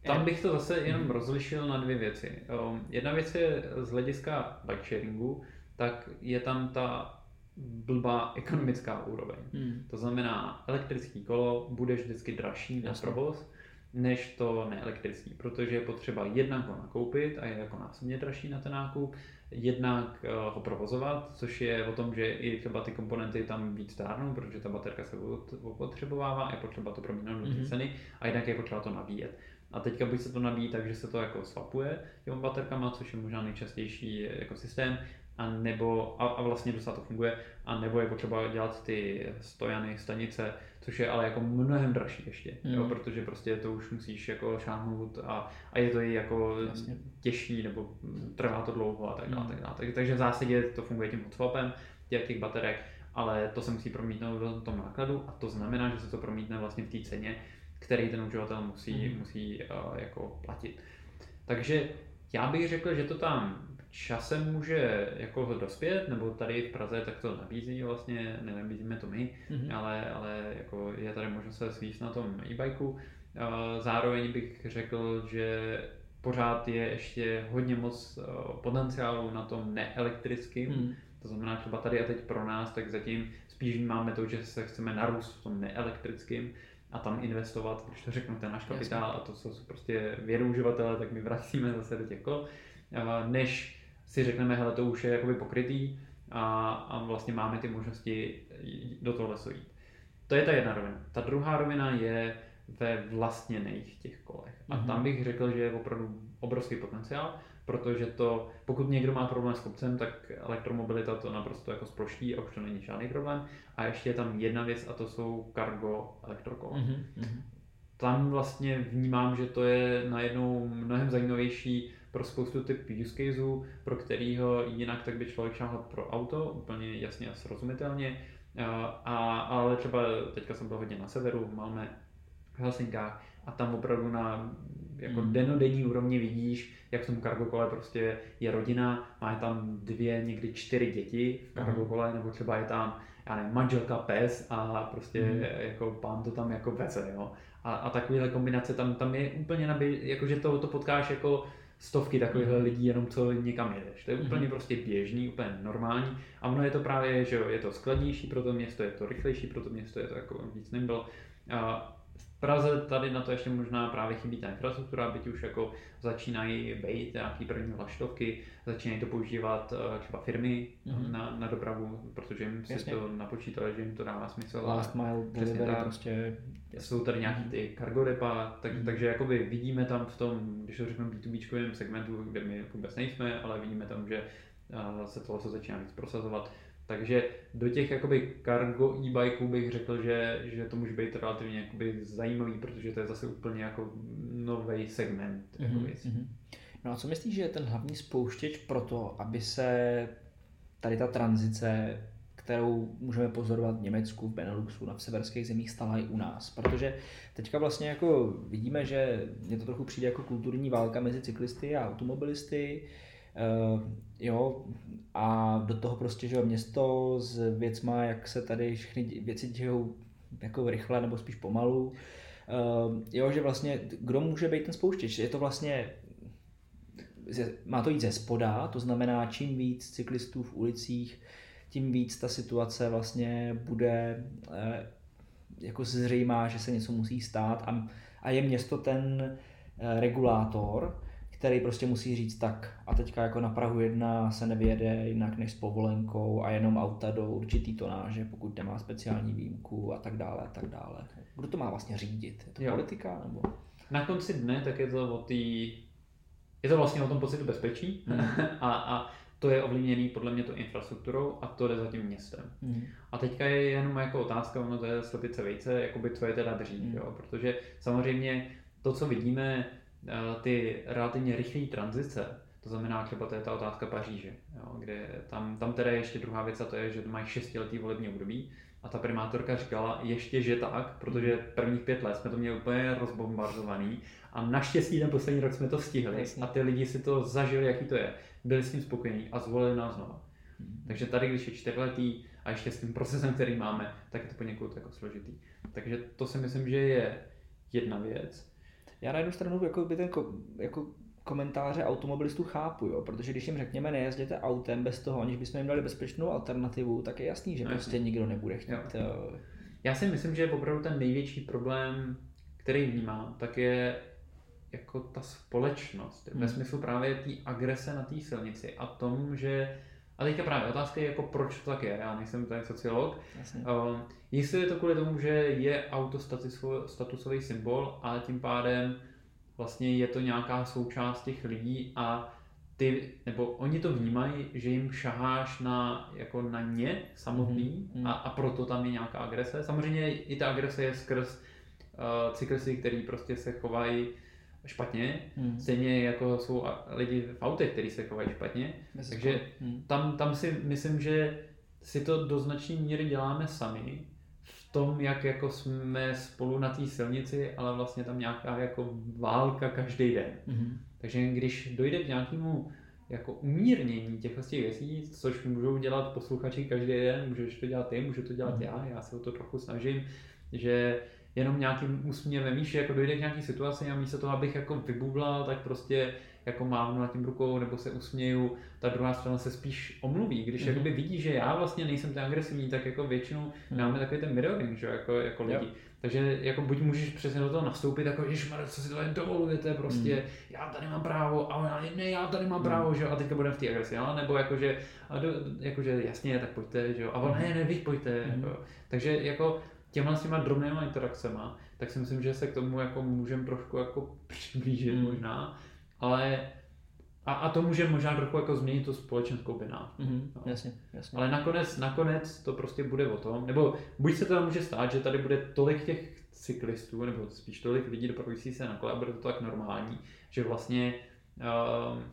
tam bych to zase jenom hmm. rozlišil na dvě věci. Um, jedna věc je z hlediska bike sharingu, tak je tam ta blbá ekonomická úroveň. Hmm. To znamená, elektrický kolo bude vždycky dražší na provoz, než to neelektrický, protože je potřeba jednak ho nakoupit a je jako násobně dražší na ten nákup, jednak uh, ho provozovat, což je o tom, že i třeba ty komponenty tam víc stárnou, protože ta baterka se opotřebovává, je potřeba to promítnout do mm-hmm. ceny a jednak je potřeba to nabíjet. A teďka buď se to nabíjí tak, že se to jako swapuje těma baterkama, což je možná nejčastější jako systém, a nebo, a, a vlastně docela to funguje, a nebo je potřeba dělat ty stojany, stanice, což je ale jako mnohem dražší ještě, mm. jo, protože prostě to už musíš jako šáhnout a, a je to i jako Jasně. těžší, nebo trvá to dlouho a tak dále. Mm. Tak dále. Tak, takže v zásadě to funguje tím hotswapem těch, těch baterek, ale to se musí promítnout do tom nákladu a to znamená, že se to promítne vlastně v té ceně, který ten uživatel musí, mm. musí uh, jako platit. Takže já bych řekl, že to tam časem může jako dospět, nebo tady v Praze tak to nabízí vlastně, nenabízíme to my, mm-hmm. ale, ale jako je tady možnost se svíst na tom e-bikeu. Zároveň bych řekl, že pořád je ještě hodně moc potenciálu na tom neelektrickým, mm. to znamená třeba tady a teď pro nás, tak zatím spíš máme to, že se chceme narůst v tom neelektrickým a tam investovat, když to řeknu, ten náš kapitál Jasně. a to, co jsou prostě vědouživatele, tak my vracíme zase do těch kol, než si řekneme, hele, to už je jakoby pokrytý a, a vlastně máme ty možnosti do toho lesu jít. To je ta jedna rovina. Ta druhá rovina je ve vlastněných těch kolech. A mm-hmm. tam bych řekl, že je opravdu obrovský potenciál, protože to, pokud někdo má problém s kopcem, tak elektromobilita to naprosto jako sproští a už to není žádný problém. A ještě je tam jedna věc a to jsou cargo elektrokola. Mm-hmm. Tam vlastně vnímám, že to je najednou mnohem zajímavější pro spoustu typ use caseů, pro kterýho jinak tak by člověk šáhl pro auto, úplně jasně a srozumitelně. A, ale třeba teďka jsem byl hodně na severu, máme v Helsinkách a tam opravdu na jako hmm. denodenní úrovni vidíš, jak v tom kargokole prostě je rodina, má tam dvě, někdy čtyři děti v kargokole, hmm. nebo třeba je tam, já nevím, manželka, pes a prostě hmm. jako pán to tam jako veze, jo. A, a takovéhle kombinace tam, tam je úplně nabij, jakože to, to potkáš jako stovky takových lidí, jenom co někam jedeš. To je úplně mm. prostě běžný, úplně normální. A ono je to právě, že jo, je to skladnější pro to město, je to rychlejší pro to město, je to jako víc nimble. A Praze tady na to ještě možná právě chybí ta infrastruktura, byť už jako začínají být nějaký první vlaštovky, začínají to používat eh, třeba firmy mm-hmm. na, na dopravu, protože jim si Jasně. to napočítali, že jim to dává smysl. Last mile delivery prostě. Jsou tady nějaký ty cargo depa, tak, mm-hmm. takže jakoby vidíme tam v tom, když to řeknu B2B segmentu, kde my vůbec nejsme, ale vidíme tam, že eh, se tohle se začíná víc prosazovat, takže do těch jakoby cargo e-bikeů bych řekl, že, že to může být relativně jakoby zajímavý, protože to je zase úplně jako nový segment. Mm-hmm. mm-hmm. No a co myslíš, že je ten hlavní spouštěč pro to, aby se tady ta tranzice, kterou můžeme pozorovat v Německu, v Beneluxu, na v severských zemích, stala i u nás? Protože teďka vlastně jako vidíme, že mě to trochu přijde jako kulturní válka mezi cyklisty a automobilisty, jo, a do toho prostě, že město s věcma, jak se tady všechny věci dějou jako rychle nebo spíš pomalu. Uh, jo, že vlastně, kdo může být ten spouštěč? Je to vlastně, má to jít ze spoda, to znamená, čím víc cyklistů v ulicích, tím víc ta situace vlastně bude uh, jako zřejmá, že se něco musí stát a, a je město ten uh, regulátor, který prostě musí říct tak a teďka jako na Prahu jedna se nevyjede jinak než s povolenkou a jenom auta do určitý tonáže, pokud nemá speciální výjimku a tak dále a tak dále. Kdo to má vlastně řídit? Je to jo. politika nebo? Na konci dne tak je to o tý... Je to vlastně o tom pocitu bezpečí hmm. a, a to je ovlivněný podle mě to infrastrukturou a to jde za tím městem. Hmm. A teďka je jenom jako otázka, ono to je slepice vejce, jakoby co je teda dřív, hmm. jo? protože samozřejmě to, co vidíme, ty relativně rychlé tranzice, to znamená třeba to je ta otázka Paříže, jo, kde tam, tam teda je ještě druhá věc a to je, že mají šestiletý volební období a ta primátorka říkala ještě, že tak, protože prvních pět let jsme to měli úplně rozbombardovaný a naštěstí ten poslední rok jsme to stihli Jasně. a ty lidi si to zažili, jaký to je. Byli s tím spokojení a zvolili nás znova. Mhm. Takže tady, když je čtyřletý a ještě s tím procesem, který máme, tak je to poněkud jako složitý. Takže to si myslím, že je jedna věc. Já na jednu stranu jako by ten ko, jako komentáře automobilistů chápu, jo, protože když jim řekněme nejezděte autem bez toho, aniž bychom jim dali bezpečnou alternativu, tak je jasný, že No, prostě jasně. nikdo nebude chtít. Jo. eh, Já si myslím, že opravdu ten největší problém, který vnímám, tak je jako ta společnost. Hmm. Ve smyslu právě té agrese na té silnici a tom, že a teďka právě otázka je, jako proč to tak je. Já nejsem tady sociolog. Jasně. Uh, jestli je to kvůli tomu, že je auto statusový, symbol a tím pádem vlastně je to nějaká součást těch lidí a ty, nebo oni to vnímají, že jim šaháš na, jako na ně samotný Mhm, mhm. a, a proto tam je nějaká agrese. Samozřejmě i ta agrese je skrz uh, cyklisty, který prostě se chovají špatně, Hmm. stejně jako jsou lidi v autech, kteří se chovají špatně. Bez Takže. Hmm. tam, tam si myslím, že si to do značné míry děláme sami v tom, jak jako jsme spolu na té silnici, ale vlastně tam nějaká jako válka každý den. Mhm. Takže když dojde k nějakému jako umírnění těchto těch věcí, což můžou dělat posluchači každý den, můžeš to dělat ty, můžu to dělat Mhm. já, já se o to trochu snažím, že jenom nějakým úsměvem, víš, jako dojde k nějaký situaci a místo toho, abych jako vybublal, tak prostě jako mávnu nad tím rukou nebo se usměju, ta druhá strana se spíš omluví. Když Mhm. mm-hmm. jakoby vidí, že já vlastně nejsem ten agresivní, tak jako většinou Mhm. máme takový ten mirroring, že jako, jako lidi. Jo. Takže jako buď můžeš přesně do toho nastoupit, jako ježmar, co si to jen dovolujete, prostě, Mhm. já tady mám právo, a ona, ne, já tady mám Mhm. právo, že jo, a teďka budeme v té agresi, jo? nebo jakože, a do, jakože jasně, tak pojďte, že jo, a on, Mhm. ne, ne, vy pojďte, Mhm. jako. Takže jako těma s těma drobnýma interakcema, tak si myslím, že se k tomu jako můžeme trošku jako přiblížit Mhm. možná, ale a, a to může možná trochu jako změnit tu společenskou binách. Mhm. No. Jasně, jasně. Ale nakonec, nakonec to prostě bude o tom, nebo buď se teda může stát, že tady bude tolik těch cyklistů, nebo spíš tolik lidí dopravující se na kole a bude to tak normální, že vlastně um,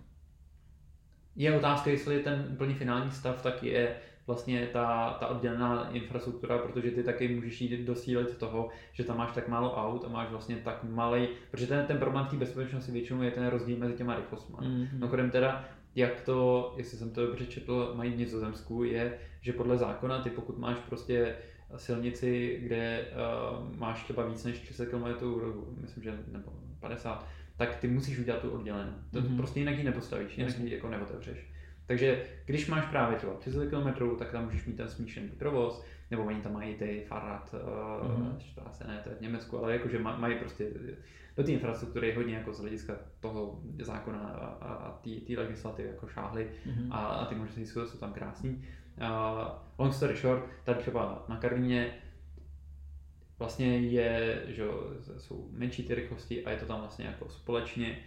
je otázka, jestli ten úplně finální stav tak je vlastně ta, ta oddělená infrastruktura, protože ty taky můžeš jít dosílit toho, že tam máš tak málo aut a máš vlastně tak malý, protože ten, ten problém té bezpečnosti většinou je ten rozdíl mezi těma rychlostmi. Mhm. No kodem teda, jak to, jestli jsem to dobře četl, mají v Nizozemsku, je, že podle zákona ty pokud máš prostě silnici, kde uh, máš třeba víc než 30 km, myslím, že nebo 50, tak ty musíš udělat tu oddělenou. To Mhm. mm-hmm. prostě jinak ji nepostavíš, jinak ji jako neotevřeš. Takže když máš právě třeba 30 km, tak tam můžeš mít ten smíšený provoz, nebo oni tam mají ty Fahrrad, uh, Mhm. mm-hmm. se ne, to je v Německu, ale jakože ma- mají prostě do té infrastruktury hodně jako z hlediska toho zákona a, a, té legislativy jako šáhly Mhm. a, a ty možnosti jsou, jsou tam krásný. Uh, long story short, tady třeba na Karlíně vlastně je, že jsou menší ty rychlosti a je to tam vlastně jako společně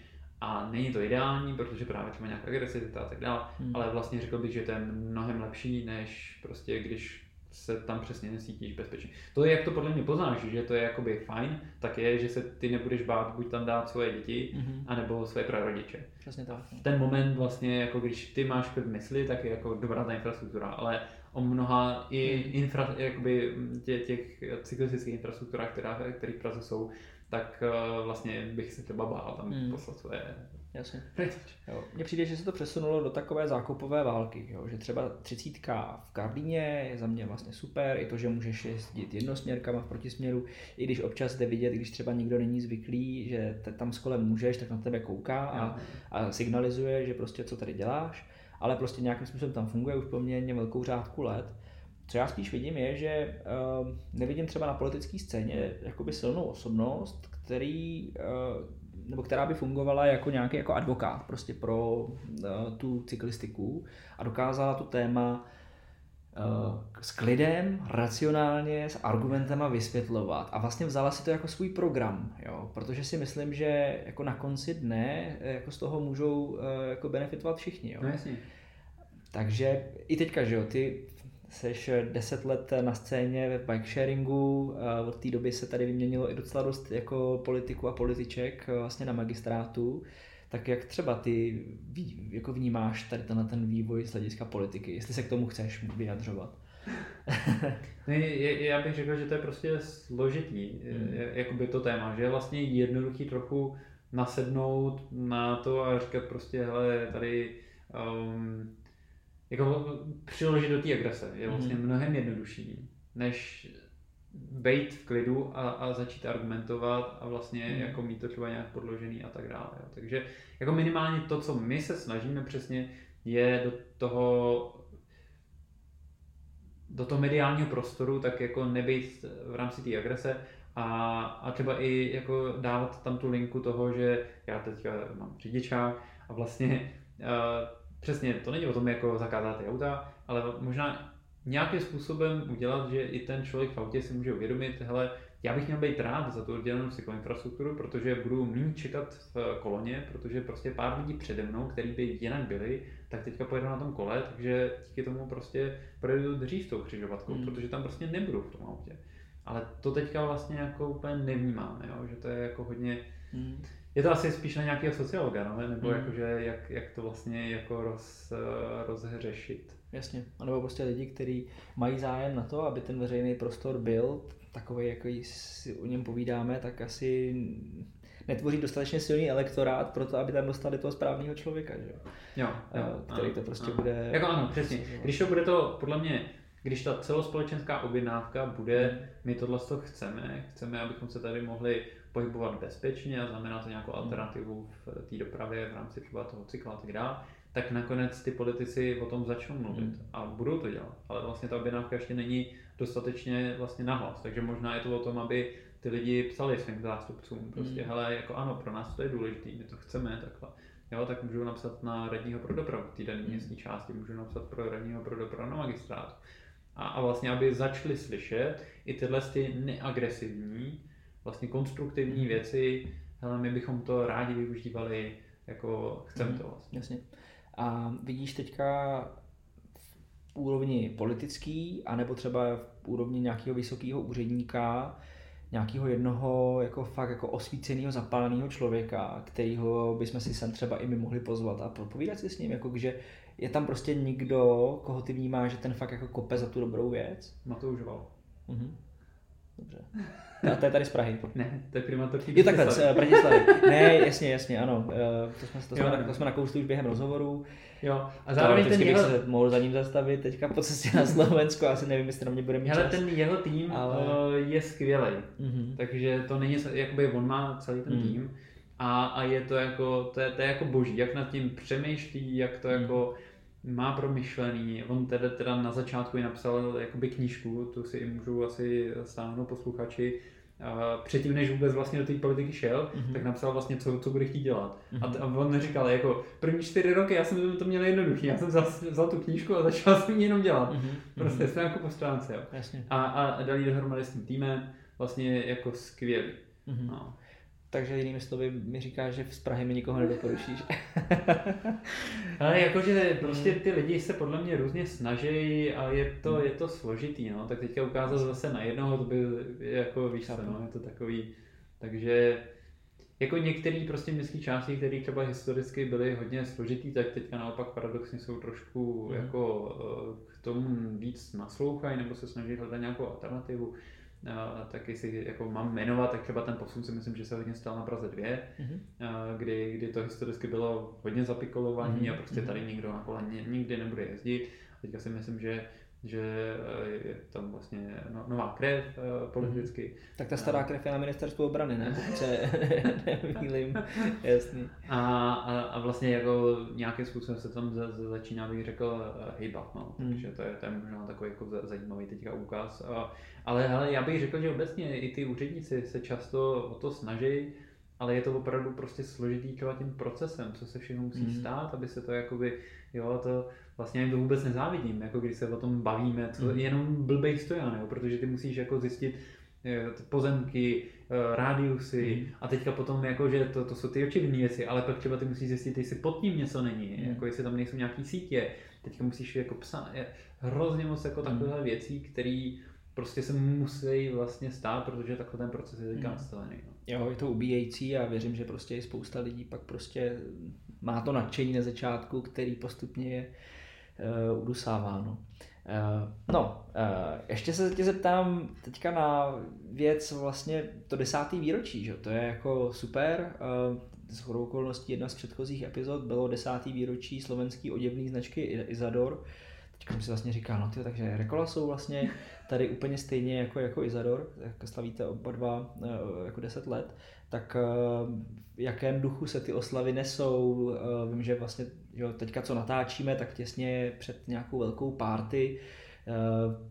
a není to ideální, protože právě třeba nějaká agresivita a tak dále, Hmm. ale vlastně řekl bych, že to je mnohem lepší, než prostě když se tam přesně necítíš bezpečně. To je, jak to podle mě poznáš, že to je jakoby fajn, tak je, že se ty nebudeš bát buď tam dát svoje děti, Mhm. anebo své prarodiče. Přesně tak. V ten moment vlastně, jako když ty máš klid mysli, tak je jako dobrá ta infrastruktura, ale o mnoha i Hmm. infra, jakoby tě, těch cyklistických infrastrukturách, která, které v Praze jsou, tak eh, vlastně bych se třeba bál tam Hmm. poslat své Jasně. Jo. Mně přijde, že se to přesunulo do takové zákupové války, jo. že třeba třicítka v Karlíně je za mě vlastně super, i to, že můžeš jezdit jednosměrkama v protisměru, i když občas jde vidět, když třeba nikdo není zvyklý, že te- tam s kolem můžeš, tak na tebe kouká a, a signalizuje, že prostě co tady děláš, ale prostě nějakým způsobem tam funguje už poměrně velkou řádku let. Co já spíš vidím je, že uh, nevidím třeba na politické scéně jakoby silnou osobnost, který, uh, nebo která by fungovala jako nějaký jako advokát prostě pro uh, tu cyklistiku a dokázala tu téma uh, s klidem, racionálně, s argumentama vysvětlovat a vlastně vzala si to jako svůj program, jo? protože si myslím, že jako na konci dne eh, jako z toho můžou uh, jako benefitovat všichni. Jo? No jasně. Takže i teďka, že jo, ty seš 10 let na scéně ve bike sharingu, a od té doby se tady vyměnilo i docela dost jako politiku a političek eh, vlastně na magistrátu, Tak jak třeba ty jako vnímáš tady ten, ten vývoj z hlediska politiky, jestli se k tomu chceš vyjadřovat? já bych řekl, že to je prostě složitý, hmm. jakoby to téma, že je vlastně jednoduchý trochu nasednout na to a říkat prostě, hele, tady um, jako přiložit do té agrese je vlastně hmm. mnohem jednodušší, než být v klidu a, a začít argumentovat a vlastně hmm. jako mít to třeba nějak podložený a tak dále. Jo. Takže jako minimálně to, co my se snažíme přesně, je do toho do toho mediálního prostoru, tak jako nebejt v rámci té agrese a, a třeba i jako dávat tam tu linku toho, že já teďka mám řidičák a vlastně uh, přesně to není o tom jako zakázat ty auta, ale možná nějakým způsobem udělat, že i ten člověk v autě si může uvědomit, hele, já bych měl být rád za tu oddělenou infrastrukturu, protože budu méně čekat v koloně, protože prostě pár lidí přede mnou, který by jinak byli, tak teďka pojedou na tom kole, takže díky tomu prostě projedu dřív tou křižovatkou, mm. protože tam prostě nebudu v tom autě. Ale to teďka vlastně jako úplně nevnímáme, jo? že to je jako hodně... Mm. Je to asi spíš na nějakého sociologa, no? nebo mm. jakože jak, jak to vlastně jako roz, rozhřešit. Jasně, a nebo prostě lidi, kteří mají zájem na to, aby ten veřejný prostor byl takový, jako si o něm povídáme, tak asi netvoří dostatečně silný elektorát pro to, aby tam dostali toho správného člověka, že? Jo, jo, který ano, to prostě ano. bude... Jako ano, přesně. Když to bude to, podle mě, když ta celospolečenská objednávka bude, my tohle to chceme, chceme, abychom se tady mohli pohybovat bezpečně a znamená to nějakou alternativu v té dopravě v rámci třeba toho cykla a tak dále, tak nakonec ty politici o tom začnou mluvit hmm. a budou to dělat. Ale vlastně ta objednávka ještě není dostatečně vlastně nahlas, takže možná je to o tom, aby ty lidi psali svým zástupcům, prostě, hmm. hele, jako ano, pro nás to je důležité, my to chceme, takhle. Jo, tak můžu napsat na radního pro dopravu té dané hmm. městní části, můžu napsat pro radního pro dopravu na magistrátu. A, a vlastně, aby začali slyšet i tyhle ty neagresivní, vlastně konstruktivní hmm. věci, hele, my bychom to rádi využívali, jako chceme hmm. to vlastně. Jasně. A vidíš teďka v úrovni politický, anebo třeba v úrovni nějakého vysokého úředníka, nějakého jednoho jako fakt jako osvíceného, zapáleného člověka, kterýho bychom si sem třeba i my mohli pozvat a povídat si s ním, jako že je tam prostě někdo, koho ty vnímá, že ten fakt jako kope za tu dobrou věc. Matouš Val. Mhm. Dobře. A to je tady z Prahy. Ne, to je primátor Jo, takhle, Bratislavy. Ne, jasně, jasně, ano. Eh, to jsme, to jsme, jo, to jsme nakousli už během rozhovoru. Jo, a zároveň ten jeho... bych se mohl za ním zastavit teďka po cestě na Slovensku, asi nevím, jestli na mě bude mít Ale ten jeho tým ale... Eh, je skvělý, mm-hmm. takže to není, jakoby on má celý ten mm. tým a, a je to jako, to je, to je jako boží, jak nad tím přemýšlí, jak to mm. jako má promyšlený. On teda, teda na začátku i napsal jakoby knížku, tu si můžu asi stáhnout posluchači, předtím, než vůbec vlastně do té politiky šel, mm-hmm. tak napsal vlastně, co, co bude chtít dělat. Mm-hmm. A, t- a on neříkal, jako první čtyři roky já jsem to měl jednoduchý, já jsem vzal, vzal tu knížku a začal jsem ji jenom dělat. Mm-hmm. Prostě mm-hmm. stránku po stránce. Jo. Jasně. A, a dali dohromady s tím týmem, vlastně jako skvělý. Mm-hmm. No. Takže jinými slovy mi říká, že z Prahy mi nikoho nedoporučíš. Ale jakože prostě ty lidi se podle mě různě snaží a je to, hmm. je to složitý, no. Tak teďka ukázat zase na jednoho, to by jako víš se, no, je to takový, takže jako některé prostě městské části, které třeba historicky byly hodně složitý, tak teďka naopak paradoxně jsou trošku mm. jako eh, k tomu víc naslouchají nebo se snaží hledat nějakou alternativu tak jestli jako mám jmenovat, tak třeba ten posun si myslím, že se hodně stal na Praze 2, mm-hmm. kdy, kdy to historicky bylo hodně zapikolovaný mm-hmm. a prostě tady mhm. nikdo na kole nikdy nebude jezdit. Teďka si myslím, že že eh, je tam vlastně no, nová krev uh, politicky. Mm. Tak ta stará krev je na ministerstvu obrany, ne? Pokud se nemýlím, jasný. A, a, a, vlastně jako nějakým způsobem se tam za, za, začíná, bych řekl, hejbat, no. Mm. Takže to je, to je možná takový jako zajímavý teďka úkaz. A, ale hele, já bych řekl, že obecně i ty úředníci se často o to snaží, ale je to opravdu prostě složitý třeba tím procesem, co se všechno musí mm. stát, aby se to jakoby, jo, to vlastně jim to vůbec nezávidím, jako když se o tom bavíme, to mm. jenom blbej stojan, jo, protože ty musíš jako zjistit eh, pozemky, eh, rádiusy mm. a teďka potom jako, že to, to jsou ty očividné věci, ale pak třeba ty musíš zjistit, jestli pod tím něco není, mm. jako jestli tam nejsou nějaký sítě, teďka musíš jako psát, hrozně moc jako mm. takovéhle věcí, které prostě se musí vlastně stát, protože takhle ten proces je teďka Hmm. nastavený. No. Jo, je to ubíjející a věřím, že prostě i spousta lidí pak prostě má to nadšení na začátku, který postupně je uh, udusáváno. Uh, no, uh, ještě se tě zeptám teďka na věc vlastně to desátý výročí, že? to je jako super. Uh, z hodou okolností jedna z předchozích epizod bylo desátý výročí slovenský oděvný značky Izador. Teďka jsem si vlastně říkal, no ty, takže Rekola jsou vlastně tady úplně stejně jako, jako Izador, jako slavíte oba dva jako 10 let, tak v jakém duchu se ty oslavy nesou? Vím, že vlastně jo, teďka co natáčíme, tak těsně před nějakou velkou party eh,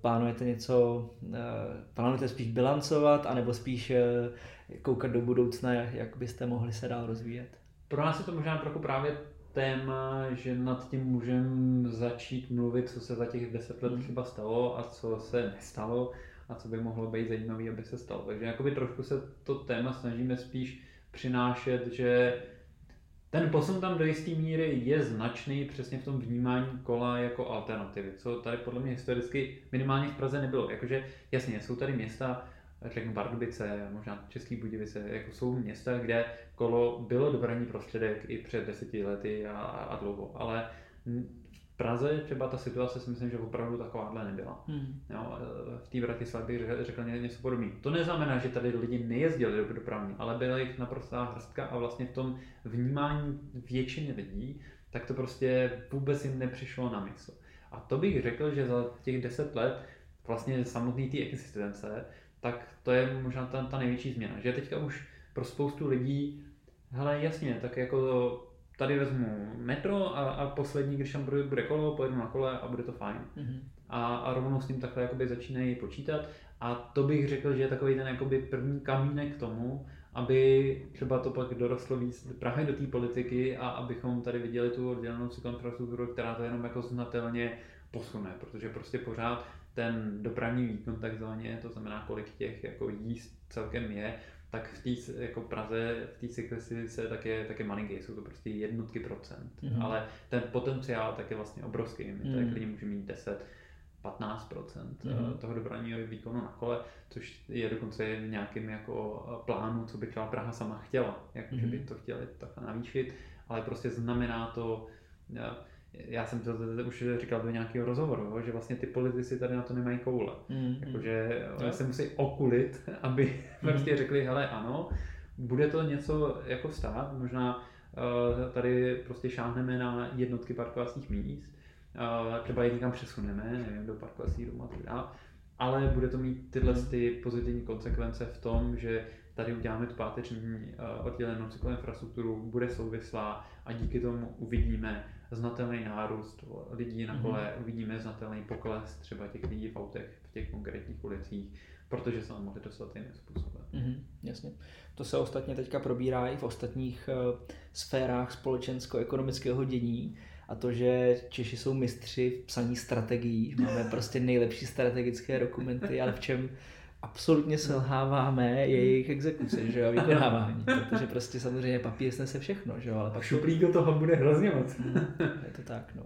plánujete něco, eh, plánujete spíš bilancovat, anebo spíš eh, koukat do budoucna, jak byste mohli se dál rozvíjet? Pro nás je to možná trochu právě téma, že nad tím můžeme začít mluvit, co se za těch deset let Hmm. třeba stalo a co se nestalo a co by mohlo být zajímavé, aby se stalo. Takže jakoby trošku se to téma snažíme spíš přinášet, že ten posun tam do jisté míry je značný přesně v tom vnímání kola jako alternativy, co tady podle mě historicky minimálně v Praze nebylo. Jakože jasně, jsou tady města, řeknu Pardubice, možná Český Budějovice, jako jsou města, kde kolo bylo dopravní prostředek i před deseti lety a, a dlouho, ale Praze třeba ta situace si myslím, že opravdu takováhle nebyla. Hmm. Jo, v té Bratislavě bych řekl ně- něco podobného. To neznamená, že tady lidi nejezdili do dopravní, ale byla jich naprostá hrstka a vlastně v tom vnímání většiny lidí, tak to prostě vůbec jim nepřišlo na mysl. A to bych řekl, že za těch deset let vlastně samotný té existence, tak to je možná ta, ta největší změna. Že teďka už pro spoustu lidí, hele jasně, tak jako tady vezmu metro a, a poslední, když tam bude, bude kolo, pojedu na kole a bude to fajn Mhm. a, a rovnou s tím takhle jakoby začínají počítat. A to bych řekl, že je takový ten jakoby první kamínek k tomu, aby třeba to pak dorostlo víc právě do té politiky a abychom tady viděli tu oddělenou infrastrukturu, která to jenom jako znatelně posune, protože prostě pořád ten dopravní výkon takzvaně, to znamená kolik těch jako jízd celkem je, tak v té jako Praze, v té cyklistice tak je, tak je malinký, jsou to prostě jednotky procent, Mhm. mm-hmm. ale ten potenciál tak je vlastně obrovský, my Mhm. tady klidně můžeme mít 10, 15% Mhm. mm-hmm. toho dopravního výkonu na kole, což je dokonce v nějakém jako eh, plánu, co by třeba Praha sama chtěla, jako mm-hmm. že by Mhm. to chtěli takhle navýšit, ale prostě znamená to, eh, já jsem to už říkal do nějakého rozhovoru, že vlastně ty politici tady na to nemají koule. Mhm. Jakože Jo. oni se musí okulit, aby Mhm. prostě řekli, hele ano, bude to něco jako stát, možná uh, tady prostě šáhneme na jednotky parkovacích míst, uh, třeba je někam přesuneme, nevím, do parkovacích domů a tak dále, ale bude to mít tyhle Mhm. ty pozitivní konsekvence v tom, že tady uděláme tu páteční oddělenou infrastrukturu, bude souvislá a díky tomu uvidíme znatelný nárůst lidí na kole, Mhm. uvidíme znatelný pokles třeba těch lidí v autech v těch konkrétních ulicích, protože se nám mohli dostat jiným způsobem. Mhm, jasně. To se ostatně teďka probírá i v ostatních uh, sférách společensko-ekonomického dění a to, že Češi jsou mistři v psaní strategií, máme prostě nejlepší strategické dokumenty, ale v čem absolutně selháváme je jejich exekuce, že jo, vykonávání, protože prostě samozřejmě papír snese všechno, že jo, ale pak šuplíku toho bude hrozně moc. je to tak, no.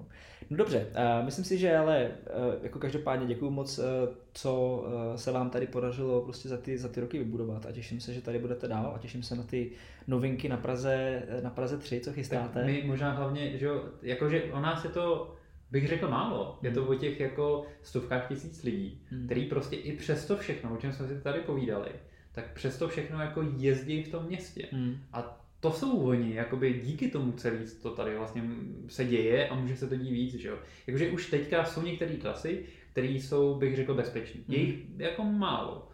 No dobře, uh, myslím si, že ale uh, jako každopádně děkuji moc, uh, co uh, se vám tady podařilo prostě za ty, za ty roky vybudovat a těším se, že tady budete dál a těším se na ty novinky na Praze, na Praze 3, co chystáte. Tak my možná hlavně, že jo, jakože o nás je to, bych řekl málo, je to o těch jako stovkách tisíc lidí, Hmm. který prostě i přes to všechno, o čem jsme si tady povídali, tak přes to všechno jako jezdí v tom městě. Hmm. A to jsou oni, jakoby díky tomu celý to tady vlastně se děje a může se to dít víc, že jo. Jakože už teďka jsou některé trasy, které jsou, bych řekl, bezpečné. Je jich jako málo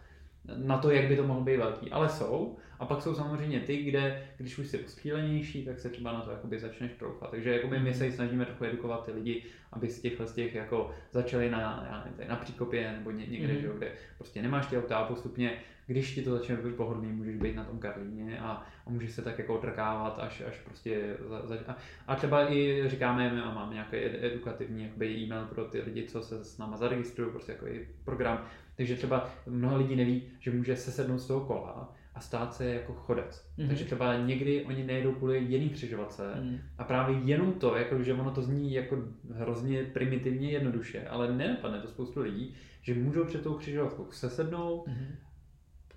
na to, jak by to mohlo být velký, ale jsou. A pak jsou samozřejmě ty, kde, když už jsi ostřílenější, tak se třeba na to jakoby začneš troufat. Takže jakoby my se i snažíme trochu edukovat ty lidi, aby z těchhle z těch jako začali na, já nevím, tady na příkopě nebo ně, někde, Mhm. že kde prostě nemáš ty auta a postupně, když ti to začne být pohodlný, můžeš být na tom Karlíně a, a můžeš se tak jako otrkávat až, až prostě za, za, a, a, třeba i říkáme, a máme nějaký ed- edukativní jakoby e-mail pro ty lidi, co se s náma zaregistrují, prostě jako i program, takže třeba mnoho lidí neví, že může se sednout z toho kola a stát se jako chodec. Mhm. Takže třeba někdy oni nejedou kvůli jiný křižovatce Mm. a právě jenom to, jako, že ono to zní jako hrozně primitivně jednoduše, ale nenapadne to spoustu lidí, že můžou před tou křižovatkou sesednout, Mhm.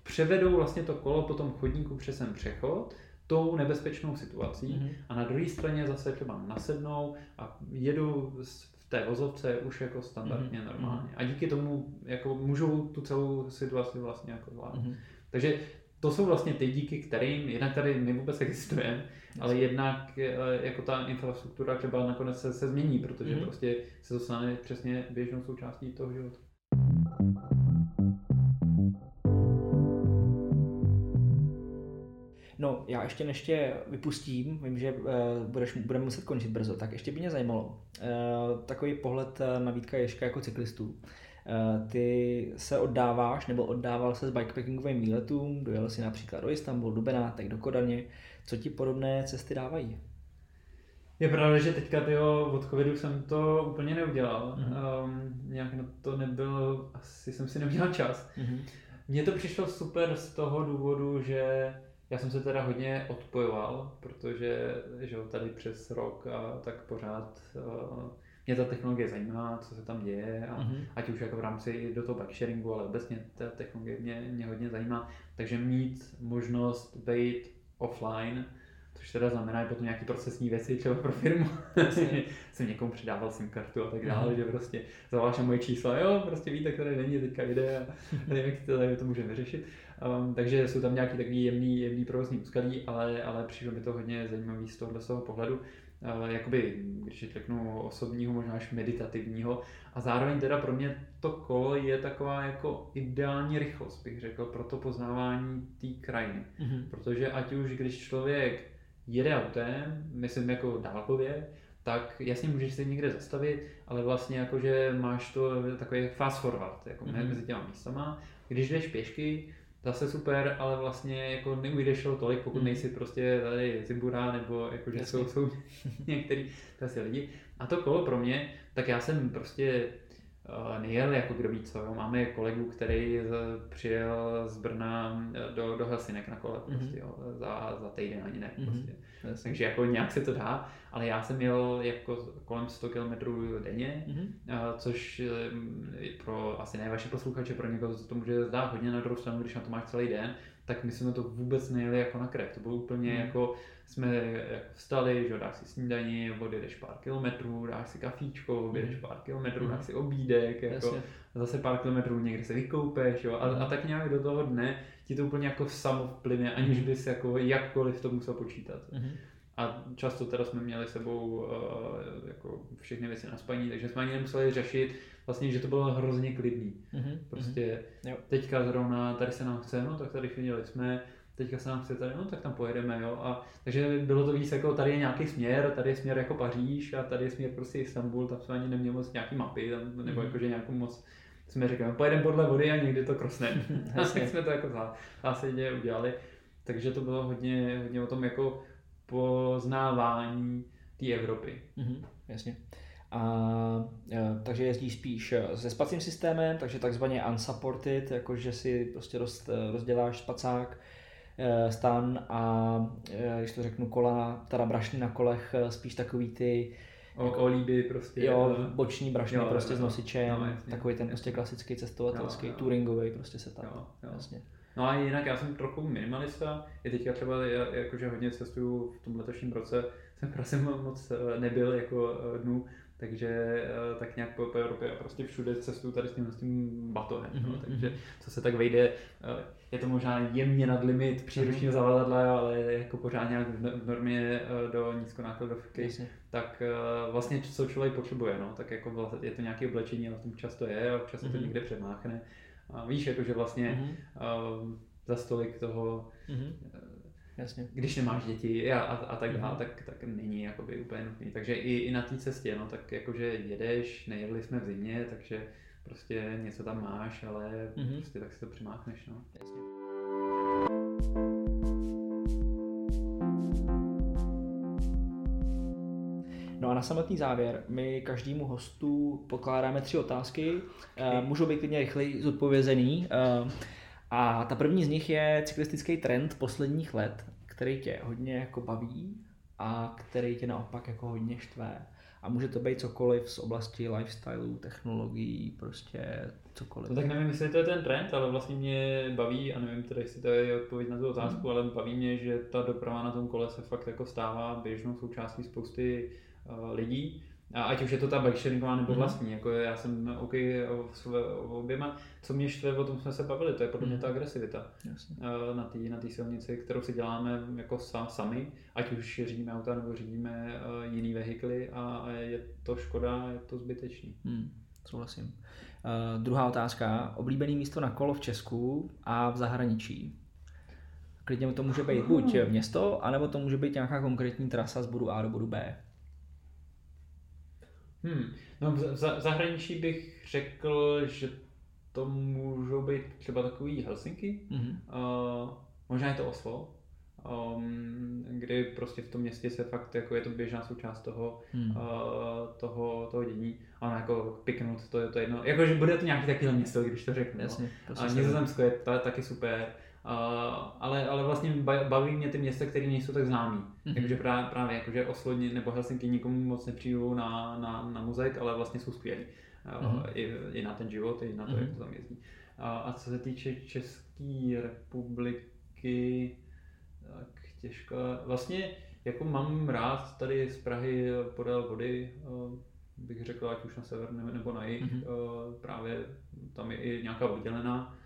převedou vlastně to kolo po tom chodníku přes ten přechod, tou nebezpečnou situací Mhm. a na druhé straně zase třeba nasednou a jedou v té vozovce už jako standardně Mhm. normálně. A díky tomu jako můžou tu celou situaci vlastně jako zvládnout. Mhm. Takže to jsou vlastně ty díky kterým, jednak tady my vůbec existujeme, ale jednak eh, jako ta infrastruktura třeba nakonec se, se změní, protože Mhm. prostě se to stane přesně běžnou součástí toho života. No, já ještě než tě vypustím, vím, že uh, budeš, budeme muset končit brzo, tak ještě by mě zajímalo uh, takový pohled na Vítka Ješka jako cyklistů. Uh, ty se oddáváš, nebo oddával se s bikepackingovým výletům, dojel si například do Istanbulu, do Benátek, do Kodaně. Co ti podobné cesty dávají? Je pravda, že teďka tyjo, od covidu jsem to úplně neudělal. Mhm. Um, nějak na to nebyl, asi jsem si neudělal čas. Mhm. Mně to přišlo super z toho důvodu, že já jsem se teda hodně odpojoval, protože že jo, tady přes rok a tak pořád uh, mě ta technologie zajímá, co se tam děje a Mhm. ať už jako v rámci i do toho bikesharingu, ale obecně ta technologie mě, mě hodně zajímá. Takže mít možnost být offline, což teda znamená i potom nějaké procesní věci třeba pro firmu. jsem někomu předával SIM kartu a tak dále, Mhm. že prostě zavoláš moje čísla, jo, prostě víte, které není, teďka jde a nevím, jak to, to můžeme vyřešit. Um, takže jsou tam nějaký takový jemný, jemný provozní úskalí, ale, ale přišlo mi to hodně zajímavý z tohohle z toho pohledu. Uh, jakoby, když řeknu osobního, možná až meditativního. A zároveň teda pro mě to kolo je taková jako ideální rychlost, bych řekl, pro to poznávání té krajiny. Mhm. Protože ať už když člověk jede autem, myslím jako dálkově, tak jasně můžeš se někde zastavit, ale vlastně jakože máš to takový fast forward, jako Mhm. mm-hmm. mezi těma místama. Když jdeš pěšky, zase super, ale vlastně jako neujdeš to tolik, pokud Mhm. nejsi prostě tady Zibura, nebo jakože Jasně. jsou, jsou některý lidi. A to kolo pro mě, tak já jsem prostě nejel jako kdo ví co. Jo. Máme kolegu, který přijel z Brna eh, do, do Helsinek na kole Mhm. prostě, jo, za, za týden ani ne. Mhm. Prostě. Jasně. Takže jako nějak se to dá, ale já jsem jel jako kolem 100 km denně, Mhm. a což eh, pro asi ne vaše posluchače, pro někoho se to může zdát hodně na druhou stranu, když na to máš celý den, tak my jsme to vůbec nejeli jako na krek. To bylo úplně Mhm. jako, jsme jako vstali, že dáš si snídaní, odjedeš pár kilometrů, dáš si kafíčko, odjedeš pár kilometrů, Mhm. dáš si obídek, jako, Jasně. zase pár kilometrů někde se vykoupeš, jo, a, a tak nějak do toho dne ti to úplně jako samo vplyne, aniž Mhm. bys jako jakkoliv to musel počítat. Mhm. A často teda jsme měli sebou uh, jako všechny věci na spaní, takže jsme ani nemuseli řešit, vlastně, že to bylo hrozně klidný. Mhm. Prostě Jo. teďka zrovna tady se nám chce, no tak tady chvíli jsme, teďka se nám chce tady, no tak tam pojedeme, jo. A, takže bylo to víc jako tady je nějaký směr, tady je směr jako Paříž a tady je směr prostě Istanbul, tam jsme ani neměli moc nějaký mapy, tam, nebo Mhm. jakože nějakou moc jsme říkali, pojedeme podle vody a někdy to krosne. a tak jsme to jako zá- zásadně udělali. Takže to bylo hodně, hodně o tom jako poznávání té Evropy. Mhm, jasně. A, e, takže jezdíš spíš e, se spacím systémem, takže takzvaně unsupported, jakože si prostě roz, e, rozděláš spacák, stan a když to řeknu kola, teda brašny na kolech, spíš takový ty O, o líby prostě. jo, boční brašny Jo, prostě jo, s jo. nosičem, No, jasně, takový ten jasně. prostě klasický cestovatelský, Jo, jo. touringový prostě setup. Jo, jo. Jasně. No a jinak já jsem trochu minimalista, i teďka třeba já- jakože hodně cestuju v tom letošním roce, jsem v Praze moc eh, nebyl jako eh, dnů, takže eh, tak nějak po, po Evropě a prostě všude cestuju tady s tím, s tím batohem, no, takže mhm. co se tak vejde, je to možná jemně nad limit příručního zavazadla, ale jako pořád nějak v no- normě do nízkonákladovky, Jasně. tak vlastně co člověk potřebuje, no, tak jako vlastně je to nějaké oblečení, ale v tom často je a občas se to někde přemáchne. A víš, jako, že vlastně Mhm, uh, za stolik toho, mhm, eh, Jasně. když nemáš děti a, a, a tak dále, Mhm. tak, tak není jakoby úplně nutný. Takže i, i na té cestě, no, tak jakože jedeš, nejedli jsme v zimě, takže prostě něco tam máš, ale Mhm. prostě tak si to přimáchneš, no. Jasně. No a na samotný závěr, my každému hostu pokládáme tři otázky, Eh, můžou být klidně rychleji zodpovězený. eh, A ta první z nich je cyklistický trend posledních let, který tě hodně jako baví a který tě naopak jako hodně štve. A může to být cokoliv z oblasti lifestyle, technologií, prostě cokoliv. No tak nevím, jestli to je ten trend, ale vlastně mě baví, a nevím teda, jestli to je odpověď na tu otázku, hmm. ale baví mě, že ta doprava na tom kole se fakt jako stává běžnou součástí spousty lidí. A ať už je to ta bike sharingová nebo mhm. vlastní, mm-hmm. jako já jsem OK o oběma. Co mě štve, o tom jsme se bavili, to je podle mě ta mhm. agresivita Jasně. Eh, na té na silnici, kterou si děláme jako sami, ať už řídíme auta nebo řídíme uh, jiný vehikly a je to škoda, je to zbytečný. Hmm, souhlasím. Uh, druhá otázka. Oblíbený místo na kolo v Česku a v zahraničí? Klidně to může být buď město, anebo to může být nějaká konkrétní trasa z bodu A do bodu B. Hmm. No v zahraničí bych řekl, že to můžou být třeba takový Helsinki, mm-hmm. uh, možná je to Oslo, um, kdy prostě v tom městě se fakt jako je to běžná součást toho, hmm. uh, toho, toho dění. A ono jako piknout, to je to jedno. Jakože bude to nějaký takový město, když to řeknu. No. Jasně, no. A Nizozemsko je ta, taky super. Uh, ale, ale vlastně baví mě ty města, které nejsou tak známý. Mm-hmm. Takže právě, právě jakože Oslo nebo Helsinki nikomu moc nepřijdou na, na, na muzeik, ale vlastně jsou skvělí. Uh, mm-hmm. i, I na ten život, i na to, mm-hmm. jak to tam jezdí. Uh, a co se týče České republiky, tak těžko. Vlastně jako mám rád tady z Prahy podél vody, uh, bych řekl, ať už na sever nebo na jih, mm-hmm. uh, právě tam je i nějaká oddělená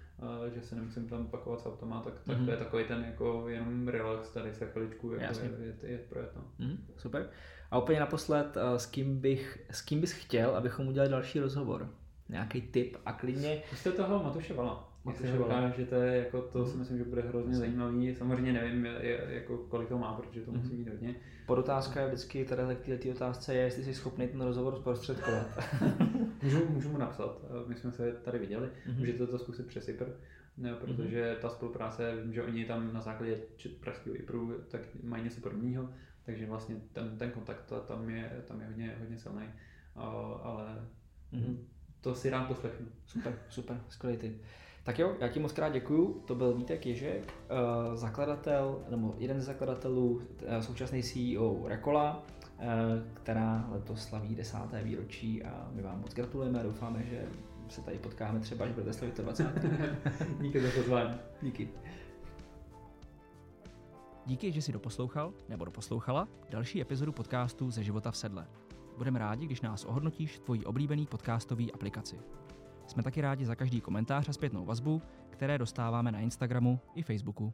že se nemusím tam pakovat s automa, tak, tak mm-hmm. to je takový ten jako jenom relax, tady se chviličku jako je, je, je projet. No. Mm, super. A úplně naposled, s kým, bych, s kým bys chtěl, abychom udělali další rozhovor? Nějaký tip a klidně... Jste toho Matuše Vala. Matuše Vala. že to je jako, to si myslím, že bude hrozně zajímavý. Samozřejmě nevím, jako, kolik to má, protože to musí mít hodně. Podotázka je vždycky teda k této otázce je, jestli jsi schopný ten rozhovor zprostředkovat. můžu, můžu mu napsat, my jsme se tady viděli, mm-hmm. můžete to zkusit přes IPR, ne, protože ta spolupráce, vím, že oni tam na základě pražského IPRu tak mají něco podobného, takže vlastně ten, ten kontakt tam je, tam je hodně, hodně silný, ale mm-hmm. to si rád poslechnu. Super, super, skvělý ty. Tak jo, já ti moc krát děkuju. To byl Vítek Ježek, eh, zakladatel, nebo jeden z zakladatelů, eh, současný CEO Rekola, eh, která letos slaví desáté výročí a my vám moc gratulujeme a doufáme, že se tady potkáme třeba, až budete slavit to 20. Díky za pozvání. Díky. Díky, že jsi doposlouchal nebo doposlouchala další epizodu podcastu ze života v sedle. Budeme rádi, když nás ohodnotíš v tvojí oblíbený podcastový aplikaci. Jsme taky rádi za každý komentář a zpětnou vazbu, které dostáváme na Instagramu i Facebooku.